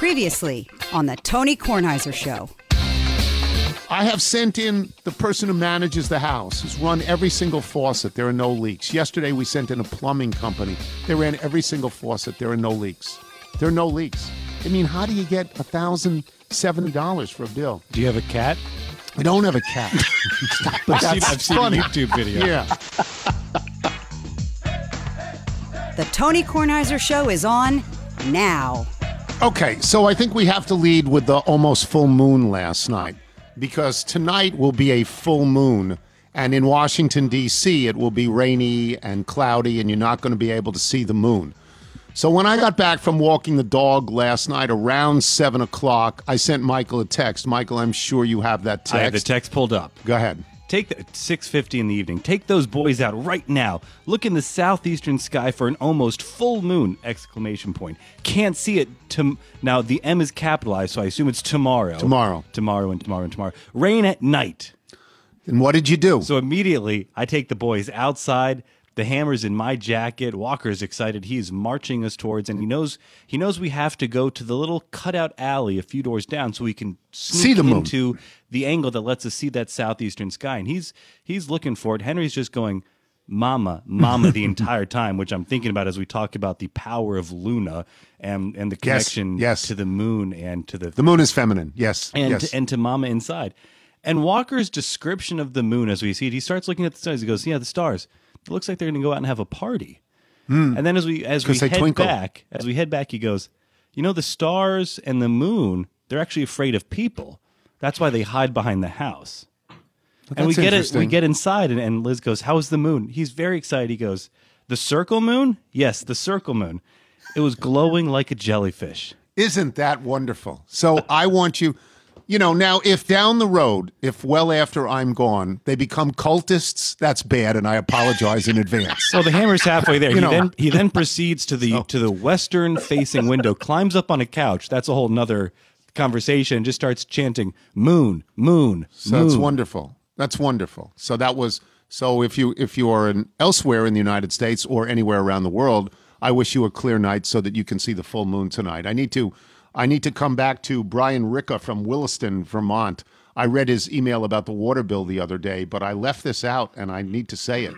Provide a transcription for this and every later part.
Previously on the Tony Kornheiser Show. I have sent in the person who manages the house, who's run every single faucet. There are no leaks. Yesterday, we sent in a plumbing company. They ran every single faucet. There are no leaks. There are no leaks. I mean, how do you get $1,070 for a bill? Do you have a cat? I don't have a cat. but I've seen, that's I've seen a YouTube video. Yeah. The Tony Kornheiser Show is on now. Okay, so I think we have to lead with the almost full moon last night because tonight will be a full moon. And in Washington, D.C., it will be rainy and cloudy, and you're not going to be able to see the moon. So when I got back from walking the dog last night around 7 o'clock, I sent Michael a text. Michael, I'm sure you have that text. I have the text pulled up. Go ahead. Take the 6:50 in the evening. Take those boys out right now. Look in the southeastern sky for an almost full moon! Exclamation point. Can't see it. To, now the M is capitalized, so I assume it's tomorrow. Tomorrow. Tomorrow and tomorrow and tomorrow. Rain at night. And what did you do? So immediately I take the boys outside. The hammer's in my jacket. Walker's excited. He's marching us towards, and he knows he knows we have to go to the little cutout alley a few doors down so we can sneak See the moon. into the angle that lets us see that southeastern sky. And he's he's looking for it. Henry's just going, "Mama, Mama," the entire time, which I'm thinking about as we talk about the power of Luna and and the connection yes. to the moon and to the the moon is feminine. Yes. and yes. and to Mama inside. And Walker's description of the moon as we see it, he starts looking at the stars. He goes, "Yeah, the stars. It looks like they're going to go out and have a party." Hmm. And then as we as we head twinkle. back, as we head back, he goes, "You know, the stars and the moon, they're actually afraid of people. That's why they hide behind the house." and we get it. We get inside, and, and Liz goes, "How is the moon?" He's very excited. He goes, "The circle moon? Yes, the circle moon. It was glowing like a jellyfish." Isn't that wonderful? So I want you, you know, now if down the road, if well after I'm gone, they become cultists, that's bad, and I apologize in advance. So the hammer's halfway there. he know. then he then proceeds to the to the western facing window, climbs up on a couch. That's a whole nother conversation. and Just starts chanting "moon, moon, So moon." that's wonderful. That's wonderful. So that was so if you if you are in, elsewhere in the United States or anywhere around the world, I wish you a clear night so that you can see the full moon tonight. I need to I need to come back to Brian Ricka from Williston, Vermont. I read his email about the water bill the other day, but I left this out and I need to say it.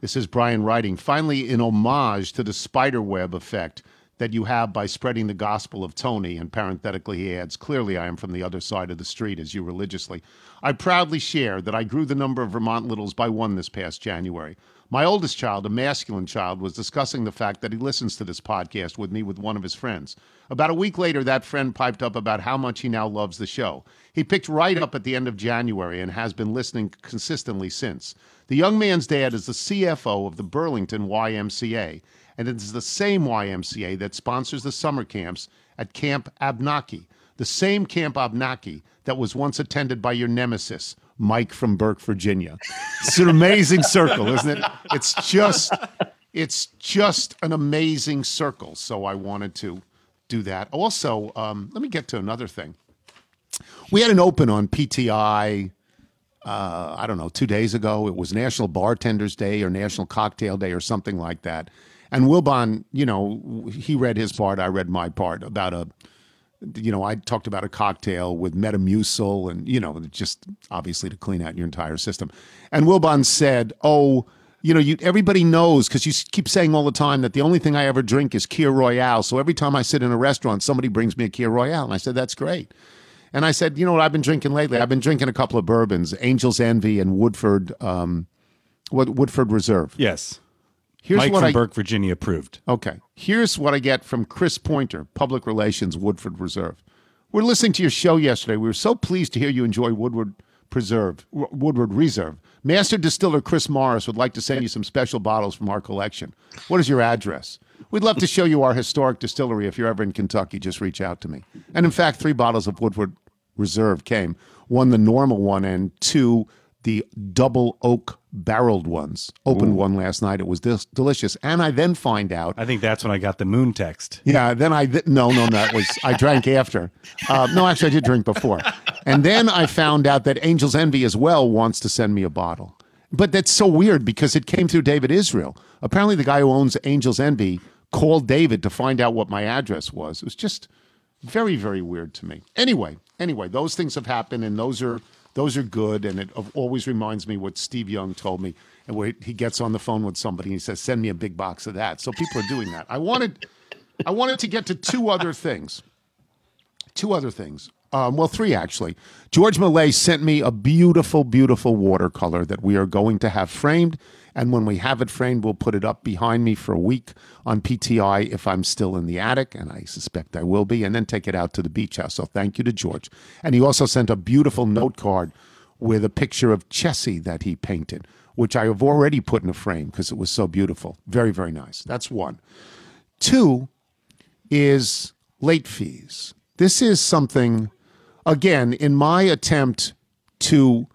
This is Brian writing. Finally, in homage to the spider web effect that you have by spreading the gospel of Tony, and parenthetically he adds, clearly I am from the other side of the street as you religiously. I proudly share that I grew the number of Vermont Littles by one this past January. My oldest child, a masculine child, was discussing the fact that he listens to this podcast with me with one of his friends. About a week later, that friend piped up about how much he now loves the show. He picked right up at the end of January and has been listening consistently since. The young man's dad is the CFO of the Burlington YMCA, and it is the same YMCA that sponsors the summer camps at Camp Abnaki, the same Camp Abnaki that was once attended by your nemesis, Mike from Burke, Virginia. It's an amazing circle, isn't it? It's just it's just an amazing circle. So I wanted to do that. Also, um, let me get to another thing. We had an open on PTI uh, I don't know, two days ago. It was National Bartenders Day or National Cocktail Day or something like that. And Wilbon, you know, he read his part, I read my part about a, you know, I talked about a cocktail with Metamucil and, you know, just obviously to clean out your entire system. And Wilbon said, oh, you know, you, everybody knows because you keep saying all the time that the only thing I ever drink is Kir Royale. So every time I sit in a restaurant, somebody brings me a Kir Royale. And I said, that's great. And I said, you know what I've been drinking lately? I've been drinking a couple of bourbons, Angel's Envy and Woodford, um, what Woodford Reserve. Yes, Here's Mike what from I Burke, Virginia, approved. okay. Here's what I get from Chris Pointer, Public Relations, Woodford Reserve. We're listening to your show yesterday. We were so pleased to hear you enjoy Woodward Preserve, Woodward Reserve. Master distiller Chris Morris would like to send you some special bottles from our collection. What is your address? We'd love to show you our historic distillery if you're ever in Kentucky. Just reach out to me. And in fact, three bottles of Woodward Reserve came one, the normal one, and two, the double oak barreled ones. Opened one last night. It was dis- delicious. And I then find out I think that's when I got the moon text. yeah, then I th- no no no that was I drank after. Uh, no, actually I did drink before, and then I found out that Angel's Envy as well wants to send me a bottle. But that's so weird because it came through David Israel. Apparently, the guy who owns Angel's Envy called David to find out what my address was. It was just Very, very weird to me. Anyway, anyway, those things have happened, and those are those are good, and it always reminds me what Steve Young told me, and where he gets on the phone with somebody and he says, "Send me a big box of that." So people are doing that. I wanted, I wanted to get to two other things. Two other things. Um, well, three actually. George Millay sent me a beautiful, beautiful watercolor that we are going to have framed. And when we have it framed, we'll put it up behind me for a week on PTI if I'm still in the attic, and I suspect I will be, and then take it out to the beach house. So thank you to George. And he also sent a beautiful note card with a picture of Chessie that he painted, which I have already put in a frame because it was so beautiful. Very, very nice. That's one. Two is late fees. This is something, again, in my attempt to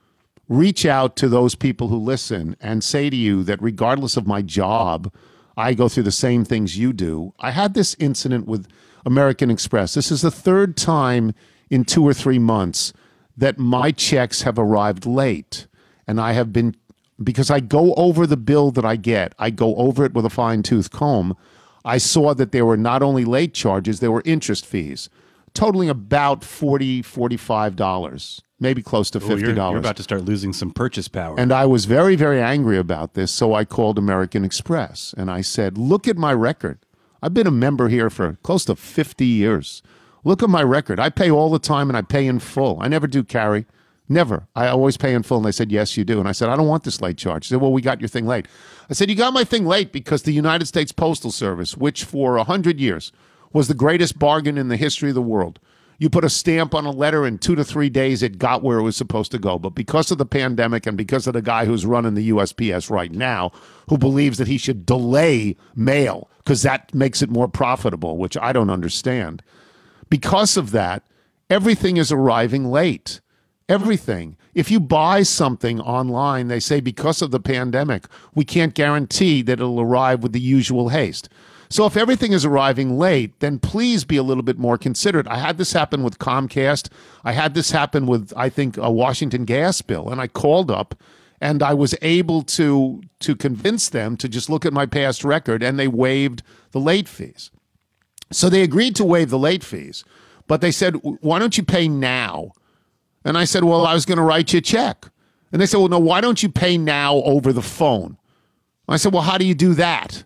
reach out to those people who listen and say to you that regardless of my job, I go through the same things you do. I had this incident with American Express. This is the third time in two or three months that my checks have arrived late. And I have been, because I go over the bill that I get, I go over it with a fine tooth comb. I saw that there were not only late charges, there were interest fees totaling about $40, $45 maybe close to fifty dollars. You're, about to start losing some purchase power. And I was very, very angry about this, so I called American Express and I said, "Look at my record. I've been a member here for close to fifty years. Look at my record. I pay all the time and I pay in full. I never do carry." Never. I always pay in full. And they said, Yes, you do. And I said, I don't want this late charge. They said, Well, we got your thing late. I said, You got my thing late because the United States Postal Service, which for a 100 years was the greatest bargain in the history of the world, you put a stamp on a letter in two to three days it got where it was supposed to go. But because of the pandemic and because of the guy who's running the usps right now who believes that he should delay mail because that makes it more profitable which i don't understand because of that everything is arriving late. Everything. If you buy something online they say because of the pandemic we can't guarantee that it'll arrive with the usual haste so if everything is arriving late, then please be a little bit more considerate. I had this happen with Comcast. I had this happen with I think a Washington gas bill, and I called up and I was able to to convince them to just look at my past record, and they waived the late fees. So they agreed to waive the late fees, but they said, "Why don't you pay now?" And I said, "Well, I was going to write you a check." And they said, "Well, no, why don't you pay now over the phone?" I said, "Well, how do you do that?"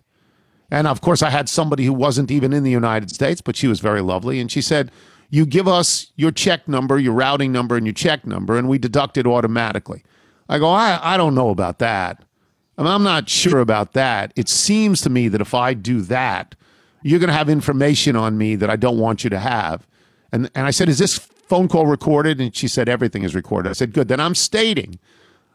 And of course, I had somebody who wasn't even in the United States, but she was very lovely. And she said, You give us your check number, your routing number, and your check number, and we deduct it automatically. I go, I, I don't know about that. I mean, I'm not sure about that. It seems to me that if I do that, you're going to have information on me that I don't want you to have. And, and I said, Is this phone call recorded? And she said, Everything is recorded. I said, Good. Then I'm stating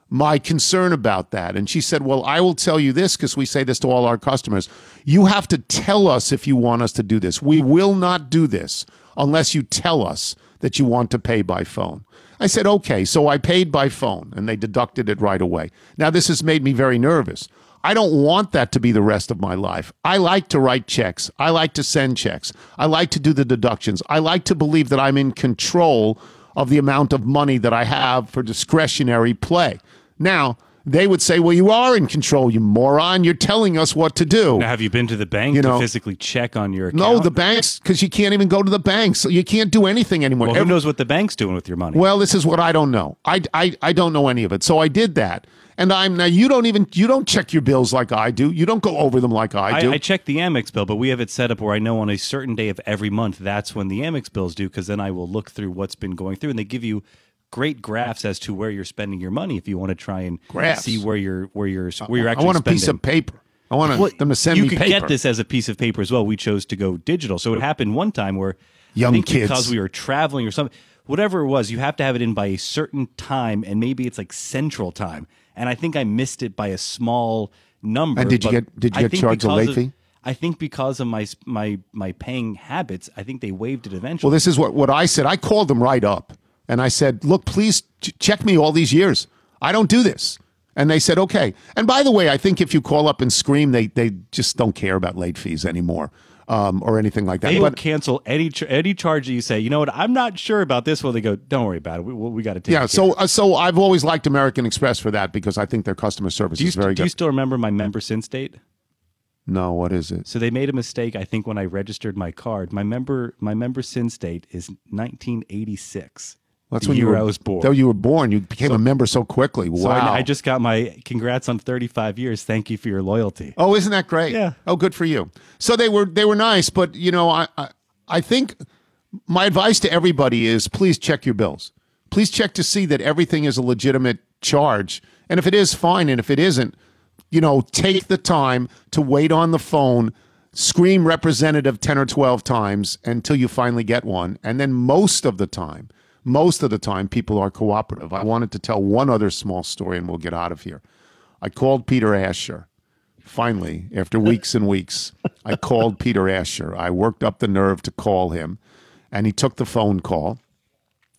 my concern about that. And she said, Well, I will tell you this because we say this to all our customers. You have to tell us if you want us to do this. We will not do this unless you tell us that you want to pay by phone. I said, Okay. So I paid by phone and they deducted it right away. Now, this has made me very nervous. I don't want that to be the rest of my life. I like to write checks. I like to send checks. I like to do the deductions. I like to believe that I'm in control of the amount of money that I have for discretionary play. Now, they would say, "Well, you are in control, you moron. You're telling us what to do." Now, have you been to the bank You to physically check on your account? no, the banks because you can't even go to the banks. So you can't do anything anymore. Well, who Every- knows what the bank's doing with your money? well, this is what I don't know. I, I I don't know any of it. So I did that, and I'm now. You don't even you don't check your bills like I do. You don't go over them like I, I, do. I check the Amex bill, but we have it set up where I know on a certain day of every month that's when the Amex bills due, because then I will look through what's been going through, and they give you great graphs as to where you're spending your money if you want to try and Graphs? see where you're where you're where you're actually. I want a spending. piece of paper. I want Well, them to send you me could paper. get this as a piece of paper as well. We chose to go digital, so it happened one time where Young kids. because we were traveling or something, whatever it was, you have to have it in by a certain time, and maybe it's like Central Time, and I think I missed it by a small number. And did you get- did you I get charged a late of- fee? I think because of my my my paying habits, I think they waived it eventually. Well, this is what, what I said. I called them right up and I said, look, please ch- check me all these years. I don't do this. And they said, okay. And by the way, I think if you call up and scream, they, they just don't care about late fees anymore um, or anything like that. they will cancel any ch- any charge that you say. You know what? I'm not sure about this. Well, they go, don't worry about it. We, we got to take. yeah, so uh, so I've always liked American Express for that because I think their customer service Do you, is very good. do you still remember my member since date? No, what is it? So they made a mistake. I think when I registered my card, my member my member since date is 1986. That's when you were, I was born. Though you were born, you became a member so quickly. Wow! So I, I just got my congrats on 35 years. Thank you for your loyalty. Oh, isn't that great? Yeah. Oh, good for you. So they were they were nice, but you know, I I, I think my advice to everybody is please check your bills. Please check to see that everything is a legitimate charge, and if it is, fine, and if it isn't, you know, take the time to wait on the phone, scream representative 10 or 12 times until you finally get one, and then most of the time, most of the time people are cooperative. I wanted to tell one other small story and we'll get out of here. I called Peter Asher finally, after weeks and weeks, I called Peter Asher. I worked up the nerve to call him, and he took the phone call.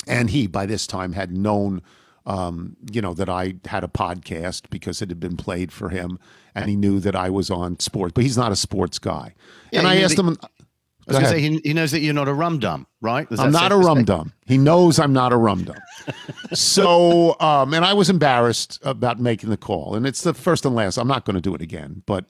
And he, by this time, had known, um, you know, that I had a podcast because it had been played for him, and he knew that I was on sports. But he's not a sports guy. Yeah, and I asked that- him. I was going to say he, he knows that you're not a rum dum, right? Is I'm not a rum dum. He knows I'm not a rum dum. so, um, and I was embarrassed about making the call. And it's the first and last. I'm not going to do it again. But,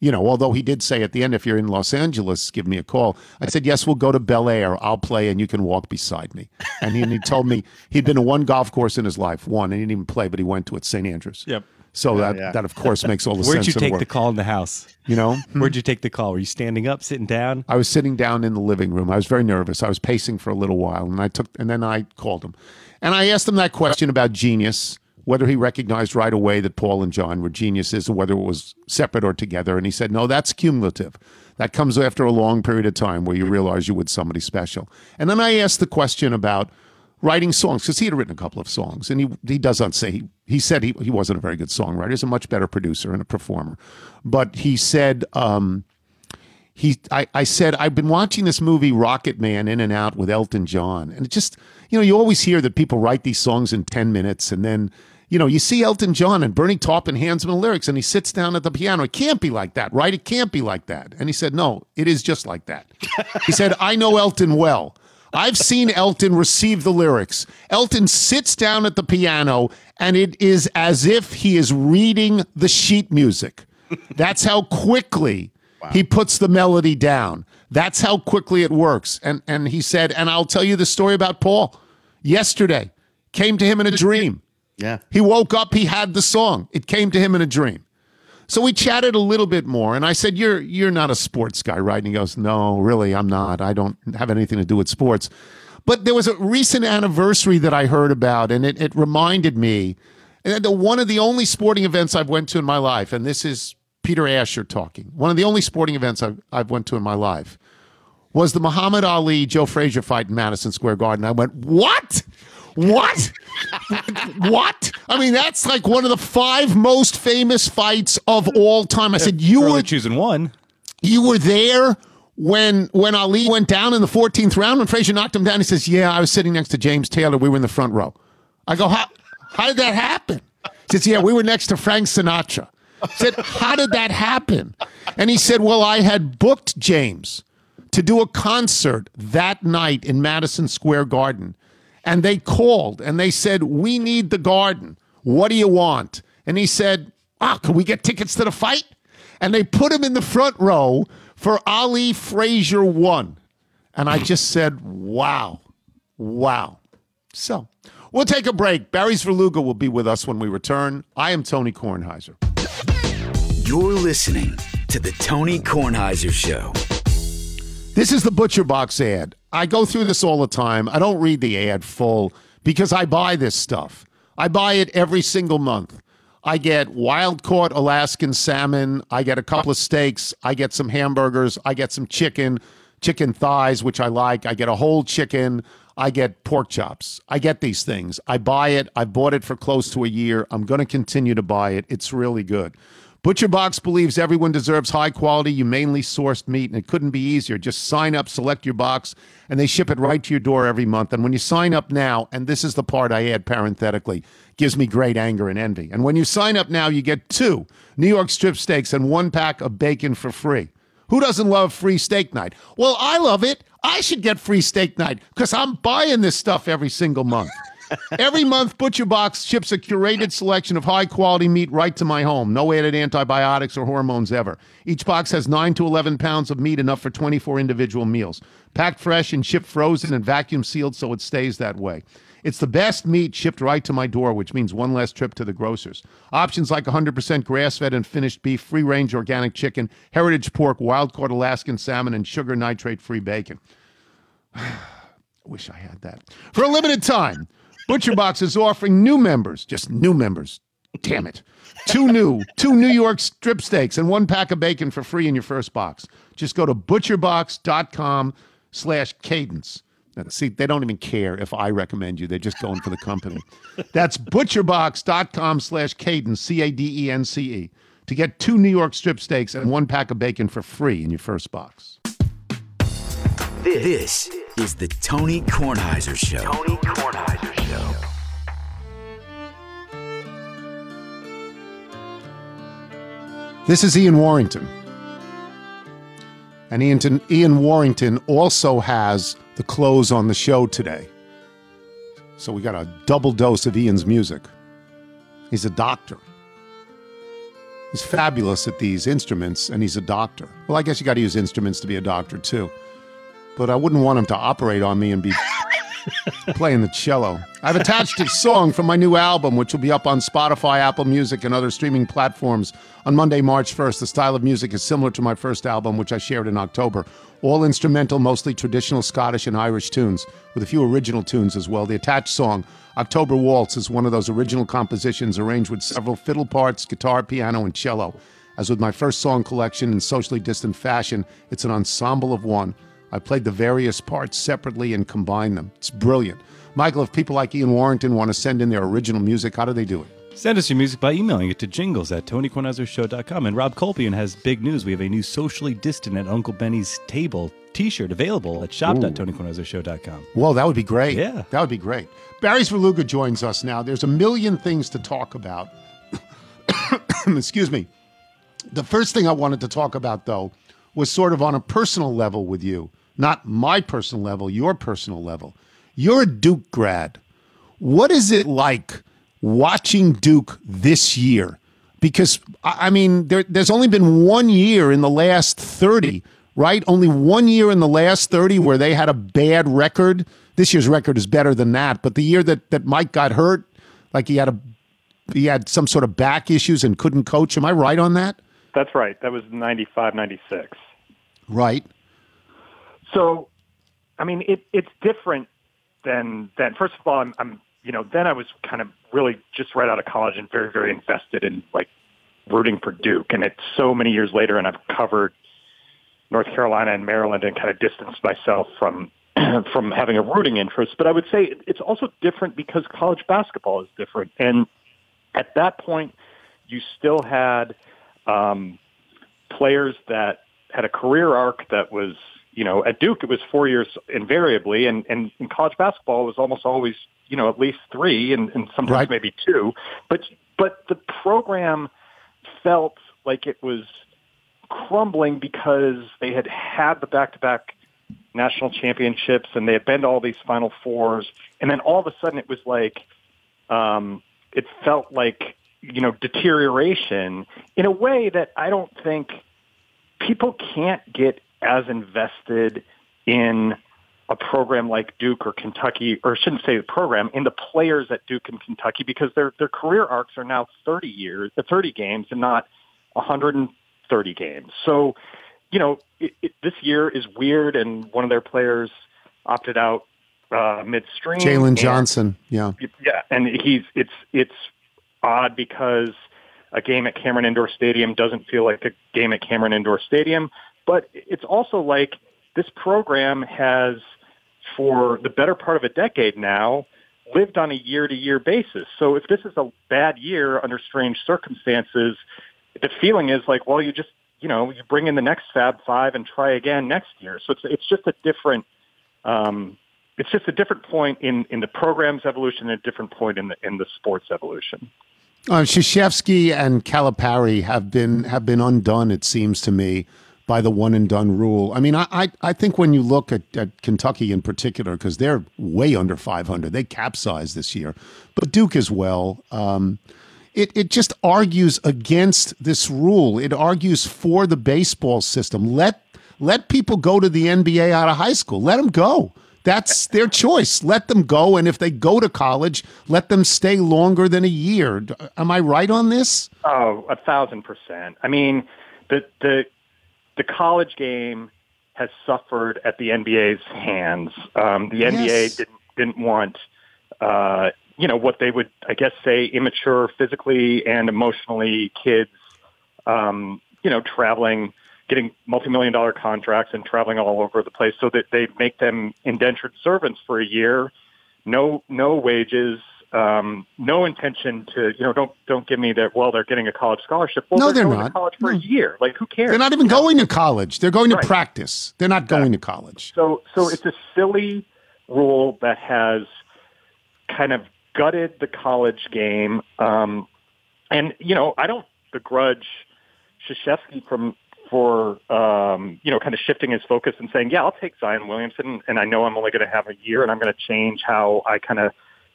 you know, although he did say at the end, if you're in Los Angeles, give me a call. I said, yes, we'll go to Bel Air. I'll play and you can walk beside me. And he, and he told me he'd been to one golf course in his life, one, and he didn't even play, but he went to it, St. Andrews. Yep. So that, yeah. that, of course, makes all the sense. Where'd sense you in the take world. the call in the house? You know? Where'd you take the call? Were you standing up, sitting down? I was sitting down in the living room. I was very nervous. I was pacing for a little while, and I took, and then I called him, and I asked him that question about genius, whether he recognized right away that Paul and John were geniuses, or whether it was separate or together. And he said, "No, that's cumulative. That comes after a long period of time where you realize you're with somebody special." And then I asked the question about writing songs because he had written a couple of songs, and he he does not say he, he said he, he wasn't a very good songwriter. He's a much better producer and a performer, but he said. Um, he I, I said I've been watching this movie Rocketman in and out with Elton John. And it just you know you always hear that people write these songs in 10 minutes and then you know you see Elton John and Bernie Taupin hands him the lyrics and he sits down at the piano. It can't be like that right? It can't be like that. And he said no it is just like that. He said I know Elton well I've seen Elton receive the lyrics. Elton sits down at the piano and it is as if he is reading the sheet music. That's how quickly he puts the melody down. That's how quickly it works. And and he said, and I'll tell you the story about Paul. Yesterday came to him in a dream. Yeah. He woke up, he had the song. It came to him in a dream. So we chatted a little bit more, and I said, "You're you're not a sports guy, right?" And he goes, "No, really, I'm not. I don't have anything to do with sports." But there was a recent anniversary that I heard about, and it, it reminded me and one of the only sporting events I've went to in my life, and this is Peter Asher talking. One of the only sporting events I've, I've went to in my life was the Muhammad Ali Joe Frazier fight in Madison Square Garden. I went, what? What? what? I mean, that's like one of the five most famous fights of all time. I said, you You're were choosing one. you were there when when Ali went down in the 14th round when Frazier knocked him down. He says, "Yeah, I was sitting next to James Taylor. We were in the front row." I go, "How how did that happen?" He says, "Yeah, we were next to Frank Sinatra." I said, "How did that happen?" And he said, "Well, I had booked James to do a concert that night in Madison Square Garden, and they called and they said, "We need the Garden. What do you want?" And he said, "Ah, can we get tickets to the fight?" and they put him in the front row for Ali Frazier one. And I just said, wow, wow. So we'll take a break. Barry Svrluga will be with us when we return. I am Tony Kornheiser. You're listening to the Tony Kornheiser Show. This is the Butcher Box ad. I go through this all the time. I don't read the ad full because I buy this stuff. I buy it every single month. I get wild caught Alaskan salmon. I get a couple of steaks. I get some hamburgers. I get some chicken, chicken thighs, which I like. I get a whole chicken. I get pork chops. I get these things. I buy it. I've bought it for close to a year. I'm going to continue to buy it. It's really good. Butcher Box believes everyone deserves high quality, humanely sourced meat, and it couldn't be easier. Just sign up, select your box, and they ship it right to your door every month. And when you sign up now, and this is the part I add parenthetically, gives me great anger and envy. And when you sign up now, you get two New York strip steaks and one pack of bacon for free. Who doesn't love free steak night? Well, I love it. I should get free steak night because I'm buying this stuff every single month. Every month, Butcher Box ships a curated selection of high quality meat right to my home. No added antibiotics or hormones ever. Each box has 9 to 11 pounds of meat, enough for 24 individual meals. Packed fresh and shipped frozen and vacuum sealed so it stays that way. It's the best meat shipped right to my door, which means one less trip to the grocers. Options like 100% grass fed and finished beef, free range organic chicken, heritage pork, wild caught Alaskan salmon, and sugar nitrate free bacon. Wish I had that. For a limited time, Butcher Box is offering new members, just new members. Damn it. Two new, two New York strip steaks and one pack of bacon for free in your first box. Just go to butcherbox.com slash cadence. See, they don't even care if I recommend you. They're just going for the company. That's butcherbox.com slash cadence, C A D E N C E, to get two New York strip steaks and one pack of bacon for free in your first box. This is the Tony Kornheiser Show. Tony Kornheiser Show. This is Ian Warrington. And Ian, Ian Warrington also has the close on the show today. So we got a double dose of Ian's music. He's a doctor. He's fabulous at these instruments, and he's a doctor. Well, I guess you got to use instruments to be a doctor, too. But I wouldn't want him to operate on me and be playing the cello. I've attached a song from my new album, which will be up on Spotify, Apple Music, and other streaming platforms on Monday, March 1st. The style of music is similar to my first album, which I shared in October. All instrumental, mostly traditional Scottish and Irish tunes, with a few original tunes as well. The attached song, October Waltz, is one of those original compositions arranged with several fiddle parts, guitar, piano, and cello. As with my first song collection in socially distant fashion, it's an ensemble of one. I played the various parts separately and combined them. It's brilliant. Michael, if people like Ian Warrington want to send in their original music, how do they do it? Send us your music by emailing it to jingles at tonykornheisershow.com. And Rob Colpian has big news. We have a new Socially Distant at Uncle Benny's Table t-shirt available at shop.tonykornheisershow.com. Well, that would be great. Yeah. That would be great. Barry Svrluga joins us now. There's a million things to talk about. Excuse me. The first thing I wanted to talk about, though, was sort of on a personal level with you. Not my personal level, your personal level. You're a Duke grad. What is it like watching Duke this year? Because, I mean, there, there's only been one year in the last 30, right? Only one year in the last 30 where they had a bad record. This year's record is better than that. But the year that, that Mike got hurt, like he had a he had some sort of back issues and couldn't coach. Am I right on that? That's right. That was 95, 96. Right. So, I mean, it, it's different than than. First of all, I'm, I'm you know then I was kind of really just right out of college and very very invested in like rooting for Duke, and it's so many years later, and I've covered North Carolina and Maryland and kind of distanced myself from from having a rooting interest. But I would say it's also different because college basketball is different, and at that point, you still had um, players that had a career arc that was you know, at Duke it was four years invariably, and, and in college basketball it was almost always, you know, at least three, and, and sometimes Right. maybe two. But but the program felt like it was crumbling because they had had the back-to-back national championships and they had been to all these Final Fours, and then all of a sudden it was like um, it felt like you know deterioration in a way that I don't think people can't get as invested in a program like Duke or Kentucky, or I shouldn't say the program, in the players at Duke and Kentucky because their their career arcs are now 30 years, uh, 30 games, and not 130 games. So, you know, it, it, this year is weird, and one of their players opted out uh, midstream. Jalen Johnson. Yeah. yeah, and he's it's it's odd because a game at Cameron Indoor Stadium doesn't feel like a game at Cameron Indoor Stadium, but it's also like this program has for the better part of a decade now lived on a year-to-year basis. So if this is a bad year under strange circumstances, the feeling is like, well, you just you know you bring in the next Fab Five and try again next year. So it's it's just a different. Um, it's just a different point in, in the program's evolution and a different point in the in the sports evolution. Uh, Krzyzewski and Calipari have been have been undone. It seems to me by the one and done rule. I mean, I, I, I think when you look at, at Kentucky in particular, because they're way under 500, they capsized this year, but Duke as well. Um, it, it just argues against this rule. It argues for the baseball system. Let let people go to the NBA out of high school. Let them go. That's their choice. Let them go. And if they go to college, let them stay longer than a year. Am I right on this? Oh, a thousand percent. I mean, the the the college game has suffered at the NBA's hands. Um, the NBA Yes. didn't didn't want, uh, you know, what they would, I guess, say immature physically and emotionally kids, um, you know, traveling, getting multi-million dollar contracts and traveling all over the place, so that they make them indentured servants for a year, no no wages. Um, no intention to, you know, don't don't give me that. Well, they're getting a college scholarship. Well, No, they're going not. To college for a year. Like, who cares? They're not even going to college. They're going to Right. practice. They're not going to college. So, so it's a silly rule that has kind of gutted the college game. Um, and you know, I don't begrudge Krzyzewski from for um, you know kind of shifting his focus and saying, yeah, I'll take Zion Williamson, and I know I'm only going to have a year, and I'm going to change how I kind of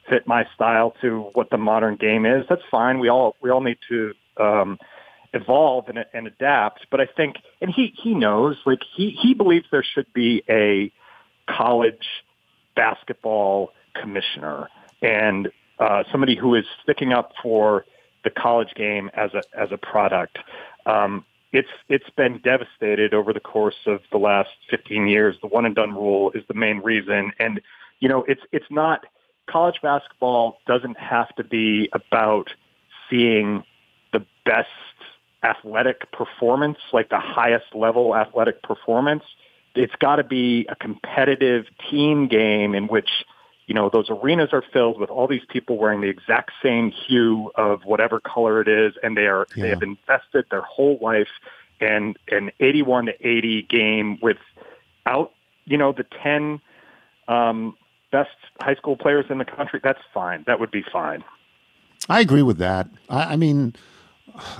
fit my style to what the modern game is. That's fine. We all we all need to. Um, evolve and, and adapt. But I think, and he he knows, like he he believes there should be a college basketball commissioner and uh, somebody who is sticking up for the college game as a as a product. Um, it's it's been devastated over the course of the last 15 years. The one and done rule is the main reason, and you know it's it's not college basketball doesn't have to be about seeing the best athletic performance, like the highest level athletic performance. It's got to be a competitive team game in which, you know, those arenas are filled with all these people wearing the exact same hue of whatever color it is, and they are they have invested their whole life in an 81 to 80 game without, you know, the 10 um, best high school players in the country. That's fine. That would be fine. I agree with that. I, I mean,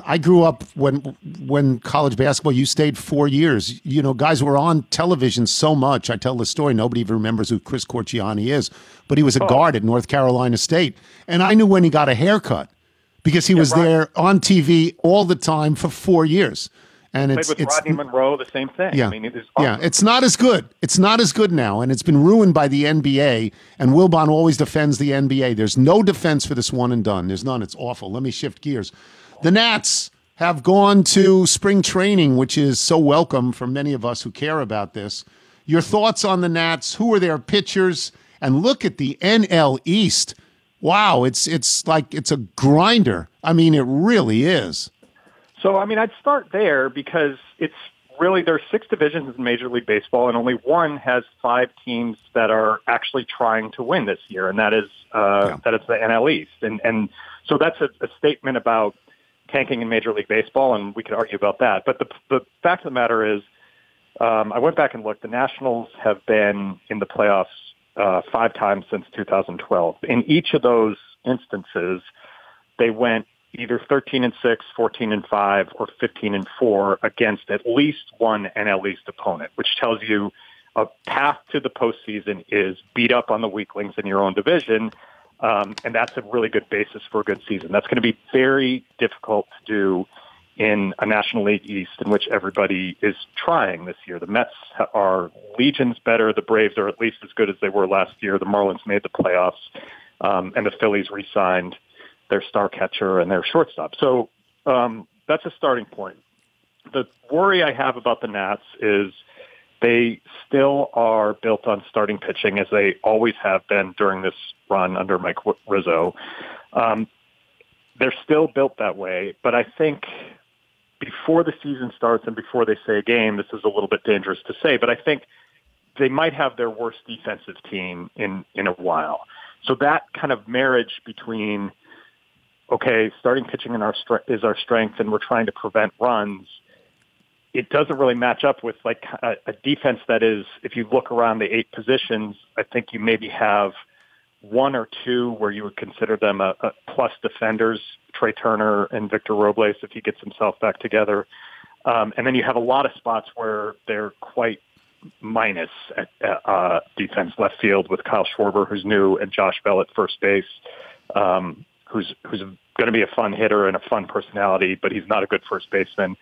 I grew up when when college basketball. You stayed four years. You know, guys were on television so much. I tell the story. Nobody even remembers who Chris Corchiani is, but he was a oh. guard at North Carolina State, and I knew when he got a haircut because he was Rod- there on TV all the time for four years. And it's with it's Rodney Monroe, the same thing. yeah, I mean, it is yeah. It's not as good. It's not as good now, and it's been ruined by the NBA. And Wilbon always defends the NBA. There's no defense for this one and done. There's none. It's awful. Let me shift gears. The Nats have gone to spring training, which is so welcome for many of us who care about this. Your thoughts on the Nats? Who are their pitchers? And look at the NL East. Wow, it's it's like it's a grinder. I mean, it really is. So, I mean, I'd start there because it's really there's six divisions in Major League Baseball, and only one has five teams that are actually trying to win this year, and that is uh, Yeah. that is the NL East, and and so that's a, a statement about tanking in Major League Baseball, and we could argue about that. But the the fact of the matter is, um, I went back and looked. The Nationals have been in the playoffs uh, five times since 2012. In each of those instances, they went either 13 and 6, 14 and 5, or 15 and 4 against at least one NL East opponent, which tells you a path to the postseason is beat up on the weaklings in your own division. Um, and that's a really good basis for a good season. That's going to be very difficult to do in a National League East in which everybody is trying this year. The Mets are legions better. The Braves are at least as good as they were last year. The Marlins made the playoffs, um, and the Phillies re-signed their star catcher and their shortstop. So um, that's a starting point. The worry I have about the Nats is they still are built on starting pitching as they always have been during this run under Mike Rizzo. Um, they're still built that way, but I think before the season starts and before they say a game, this is a little bit dangerous to say, but I think they might have their worst defensive team in, in a while. So that kind of marriage between, okay, starting pitching in our stre- is our strength and we're trying to prevent runs, it doesn't really match up with like a, a defense that is, if you look around the eight positions, I think you maybe have one or two where you would consider them a, a plus defenders, Trea Turner and Victor Robles if he gets himself back together. Um, and then you have a lot of spots where they're quite minus at uh, defense left field with Kyle Schwarber, who's new, and Josh Bell at first base, um, who's who's going to be a fun hitter and a fun personality, but he's not a good first baseman.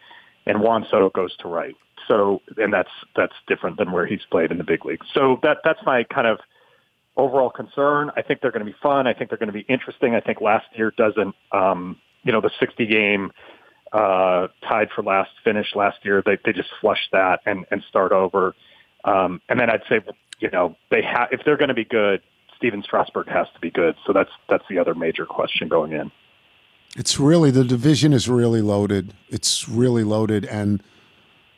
And Juan Soto goes to right. So, and that's that's different than where he's played in the big league. So that that's my kind of overall concern. I think they're going to be fun. I think they're going to be interesting. I think last year doesn't, um, you know, the 60 game uh, tied for last finish last year. They they just flush that and and start over. Um, and then I'd say, you know, they have if they're going to be good, Stephen Strasburg has to be good. So that's that's the other major question going in. It's really the division is really loaded. It's really loaded, and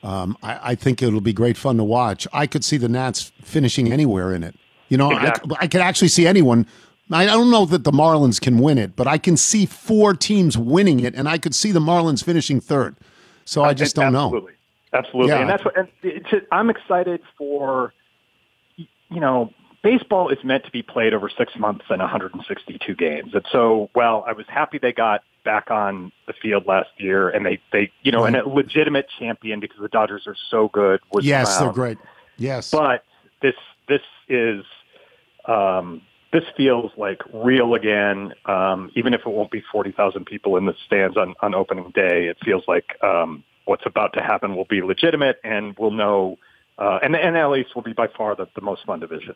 um, I, I, think it'll be great fun to watch. I could see the Nats finishing anywhere in it. You know, exactly. I, I could actually see anyone. I don't know that the Marlins can win it, but I can see four teams winning it, and I could see the Marlins finishing third. So I just don't absolutely. know. Absolutely, yeah. and that's what. And I'm excited for. You know, baseball is meant to be played over six months and 162 games. And so, well, I was happy they got back on the field last year, and they, they, you know, and a legitimate champion because the Dodgers are so good. Was yes, they're great. Yes, but this, this is, um, this feels like real again. Um, even if it won't be 40,000 people in the stands on, on opening day, it feels like um, what's about to happen will be legitimate, and we'll know. Uh, and the NL East will be by far the, the most fun division.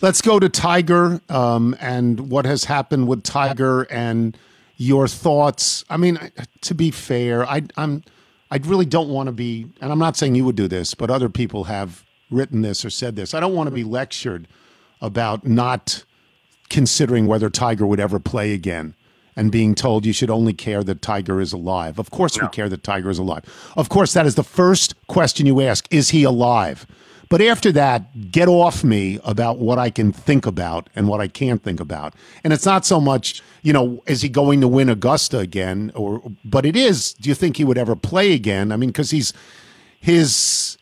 Let's go to Tiger um, and what has happened with Tiger and your thoughts. I mean, to be fair, I, I'm I really don't want to be, and I'm not saying you would do this, but other people have written this or said this. I don't want to be lectured about not considering whether Tiger would ever play again and being told you should only care that Tiger is alive. Of course, no. we care that Tiger is alive. Of course, that is the first question you ask is he alive? But after that, get off me about what I can think about and what I can't think about. And it's not so much, you know, is he going to win Augusta again? Or, but it is. Do you think he would ever play again? I mean, because he's his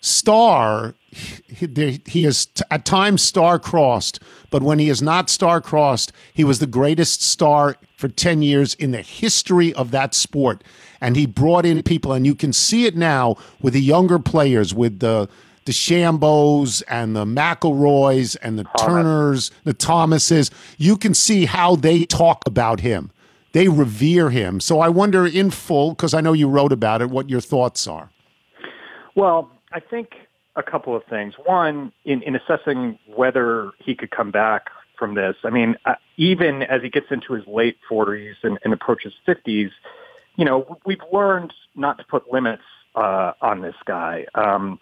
star. He, he is at times star crossed, but when he is not star crossed, he was the greatest star for 10 years in the history of that sport. And he brought in people, and you can see it now with the younger players, with the the Shambos and the McIlroys and the Turners, the Thomases, you can see how they talk about him. They revere him. So I wonder, in full, because I know you wrote about it, what your thoughts are. Well, I think a couple of things. One, in, in assessing whether he could come back from this, I mean, uh, even as he gets into his late 40s and, and approaches 50s, you know, we've learned not to put limits uh, on this guy. Um,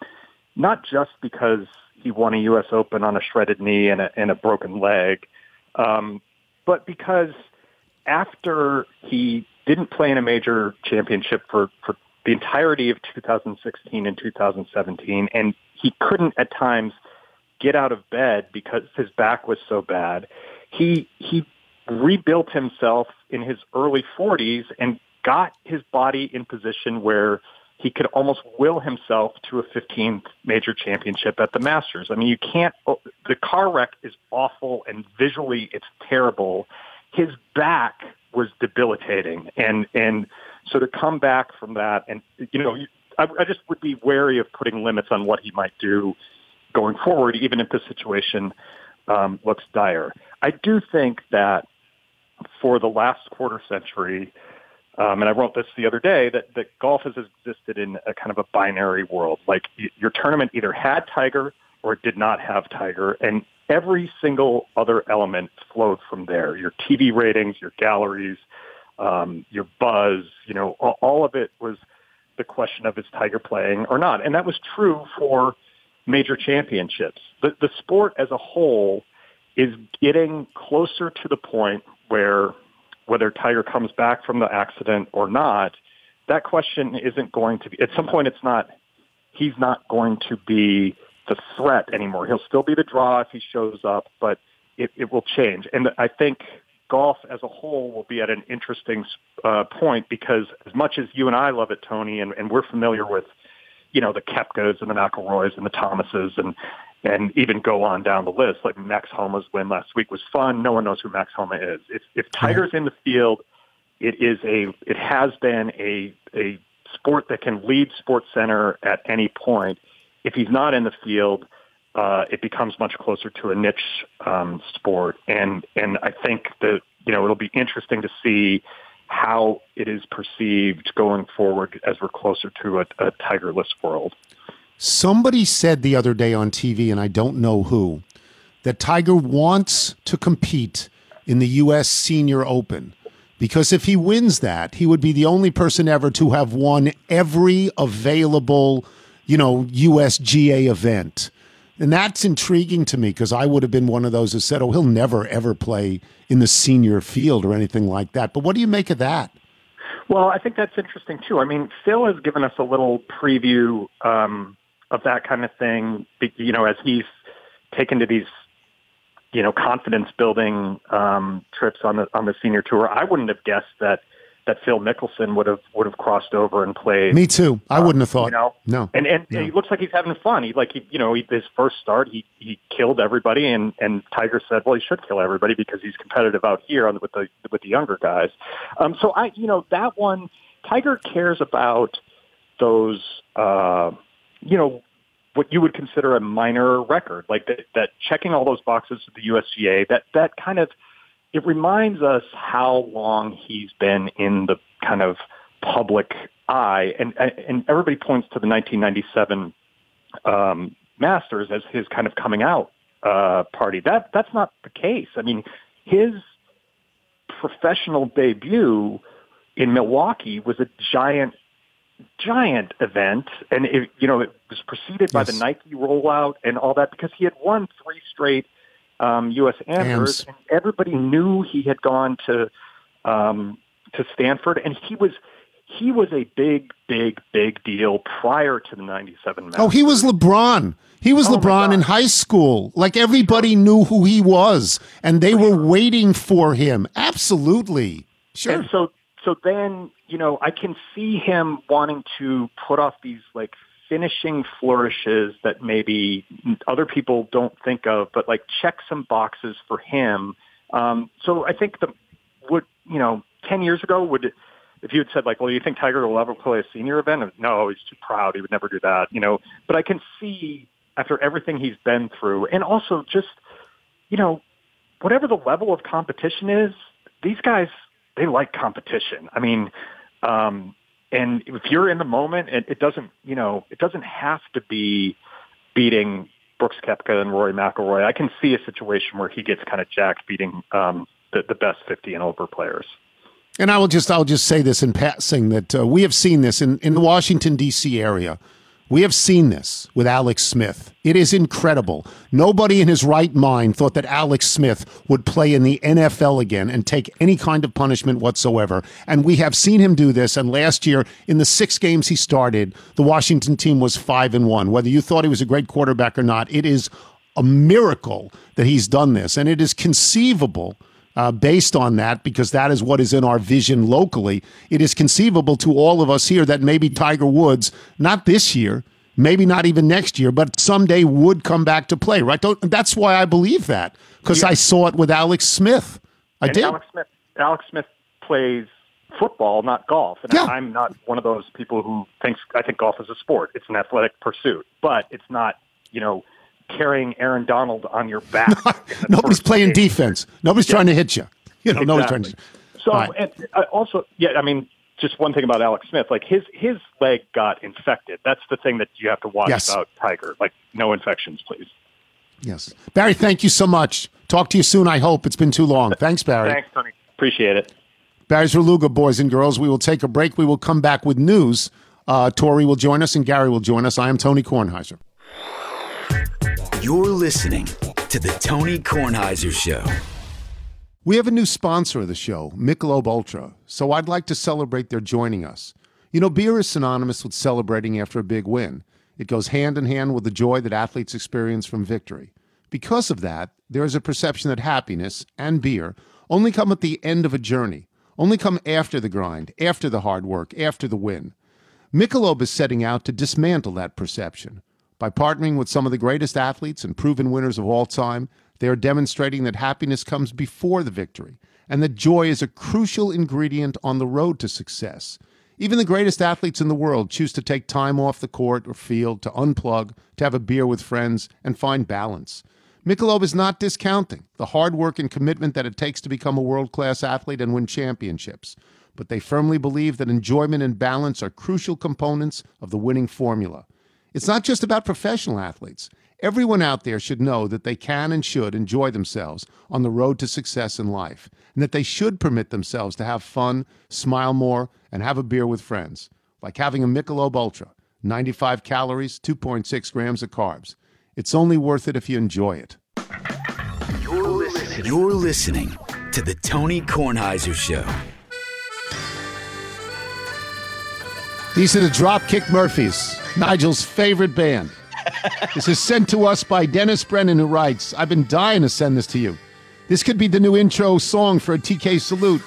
not just because he won a U.S. Open on a shredded knee and a, and a broken leg, um, but because after he didn't play in a major championship for, for the entirety of 2016 and 2017, and he couldn't at times get out of bed because his back was so bad. He he rebuilt himself in his early 40s and got his body in position where he could almost will himself to a 15th major championship at the Masters. I mean, you can't, oh, the car wreck is awful and visually it's terrible. His back was debilitating. And, and so to come back from that and, you know, I, I just would be wary of putting limits on what he might do going forward, even if the situation um, looks dire. I do think that for the last quarter century, um, and I wrote this the other day that, that golf has existed in a kind of a binary world. Like your tournament either had Tiger or it did not have Tiger, and every single other element flowed from there. Your TV ratings, your galleries, um, your buzz, you know, all, all of it was the question of is Tiger playing or not, and that was true for major championships. The, the sport as a whole is getting closer to the point where whether Tiger comes back from the accident or not, that question isn't going to be, at some point it's not, he's not going to be the threat anymore. He'll still be the draw if he shows up, but it, it will change. And I think golf as a whole will be at an interesting uh, point because as much as you and I love it, Tony, and, and we're familiar with, you know, the Koepkas and the McIlroys and the Thomases and and even go on down the list. Like Max Homa's win last week was fun. No one knows who Max Homa is. If, if Tiger's in the field, it is a it has been a a sport that can lead Sports Center at any point. If he's not in the field, uh, it becomes much closer to a niche um, sport, and and I think that you know it'll be interesting to see how it is perceived going forward as we're closer to a, a tigerless world. Somebody said the other day on TV, and I don't know who, that Tiger wants to compete in the U.S. Senior Open because if he wins that, he would be the only person ever to have won every available, you know, USGA event. And that's intriguing to me because I would have been one of those who said, oh, he'll never, ever play in the senior field or anything like that. But what do you make of that? Well, I think that's interesting too. I mean, Phil has given us a little preview um, of that kind of thing, you know, as he's taken to these you know, confidence building um, trips on the on the senior tour. I wouldn't have guessed that that Phil Mickelson would have would have crossed over and played. Me too. I wouldn't have thought. You know, no. And and, no. he looks like he's having fun. He like he, you know, he, his first start, he he killed everybody, and and Tiger said, well, he should kill everybody because he's competitive out here on with the with the younger guys. Um, so I, you know, that one, Tiger cares about those. Uh, you know, what you would consider a minor record, like that, that checking all those boxes of the USGA, that, that kind of, it reminds us how long he's been in the kind of public eye. And, and everybody points to the 1997 um, Masters as his kind of coming out uh, party. That, that's not the case. I mean, his professional debut in Milwaukee was a giant giant event, and it, you know it was preceded yes. by the Nike rollout and all that because he had won three straight um, U.S. amateurs, and everybody knew he had gone to um, to Stanford, and he was he was a big, big, big deal prior to the '97 Masters. Oh, he was LeBron. He was oh LeBron in high school. Like everybody knew who he was, and they were waiting for him. Absolutely, sure. And so, so then you know, I can see him wanting to put off these like finishing flourishes that maybe other people don't think of, but like check some boxes for him. Um, so I think the would you know ten years ago would if you had said like, well, you think Tiger will ever play a senior event? No, he's too proud. He would never do that. You know, but I can see after everything he's been through, and also just you know whatever the level of competition is, these guys they like competition. I mean, um, and if you're in the moment, it, it doesn't, you know, it doesn't have to be beating Brooks Koepka and Rory McIlroy. I can see a situation where he gets kind of jacked beating um, the, the best 50 and over players. And I will just I'll just say this in passing that uh, we have seen this in, in the Washington D.C. area. We have seen this with Alex Smith. It is incredible. Nobody in his right mind thought that Alex Smith would play in the NFL again and take any kind of punishment whatsoever. And we have seen him do this. And last year, in the six games he started, the Washington team was five and one. Whether you thought he was a great quarterback or not, it is a miracle that he's done this. And it is conceivable uh, based on that because that is what is in our vision locally. It is conceivable to all of us here that maybe Tiger Woods, not this year, maybe not even next year, but someday would come back to play, right? Don't, that's why I believe that because yeah. I saw it with Alex Smith. I and did. Alex Smith, Alex Smith plays football, not golf. And yeah. I'm not one of those people who thinks I think golf is a sport. It's an athletic pursuit, but it's not, you know, carrying Aaron Donald on your back. nobody's playing game. defense. Nobody's yeah. trying to hit you. You know, exactly. nobody's trying to. So, right. and uh, also, yeah, I mean, just one thing about Alex Smith, like his his leg got infected. That's the thing that you have to watch yes. about Tiger. Like, no infections, please. Yes, Barry. Thank you so much. Talk to you soon. I hope it's been too long. Thanks, Barry. Thanks, Tony. Appreciate it. Barry Svrluga, boys and girls. We will take a break. We will come back with news. Uh, Tori will join us and Gary will join us. I am Tony Kornheiser. You're listening to the Tony Kornheiser Show. We have a new sponsor of the show, Michelob Ultra, so I'd like to celebrate their joining us. You know, beer is synonymous with celebrating after a big win. It goes hand in hand with the joy that athletes experience from victory. Because of that, there is a perception that happiness and beer only come at the end of a journey, only come after the grind, after the hard work, after the win. Michelob is setting out to dismantle that perception. By partnering with some of the greatest athletes and proven winners of all time, they are demonstrating that happiness comes before the victory and that joy is a crucial ingredient on the road to success. Even the greatest athletes in the world choose to take time off the court or field to unplug, to have a beer with friends, and find balance. Michelob is not discounting the hard work and commitment that it takes to become a world class athlete and win championships, but they firmly believe that enjoyment and balance are crucial components of the winning formula. It's not just about professional athletes. Everyone out there should know that they can and should enjoy themselves on the road to success in life, and that they should permit themselves to have fun, smile more, and have a beer with friends, like having a Michelob Ultra, 95 calories, 2.6 grams of carbs. It's only worth it if you enjoy it. You're listening, You're listening to the Tony Kornheiser Show. These are the Dropkick Murphys, Nigel's favorite band. this is sent to us by Dennis Brennan, who writes I've been dying to send this to you. This could be the new intro song for a TK salute.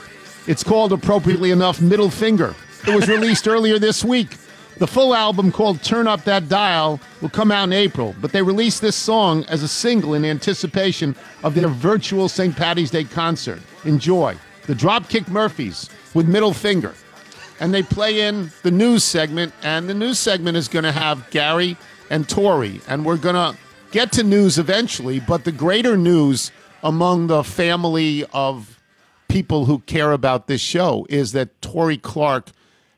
It's called, appropriately enough, Middle Finger. It was released earlier this week. The full album, called Turn Up That Dial, will come out in April, but they released this song as a single in anticipation of their virtual St. Patty's Day concert. Enjoy. The Dropkick Murphys with Middle Finger. And they play in the news segment, and the news segment is going to have Gary and Tori, and we're going to get to news eventually, but the greater news among the family of people who care about this show is that Tori Clark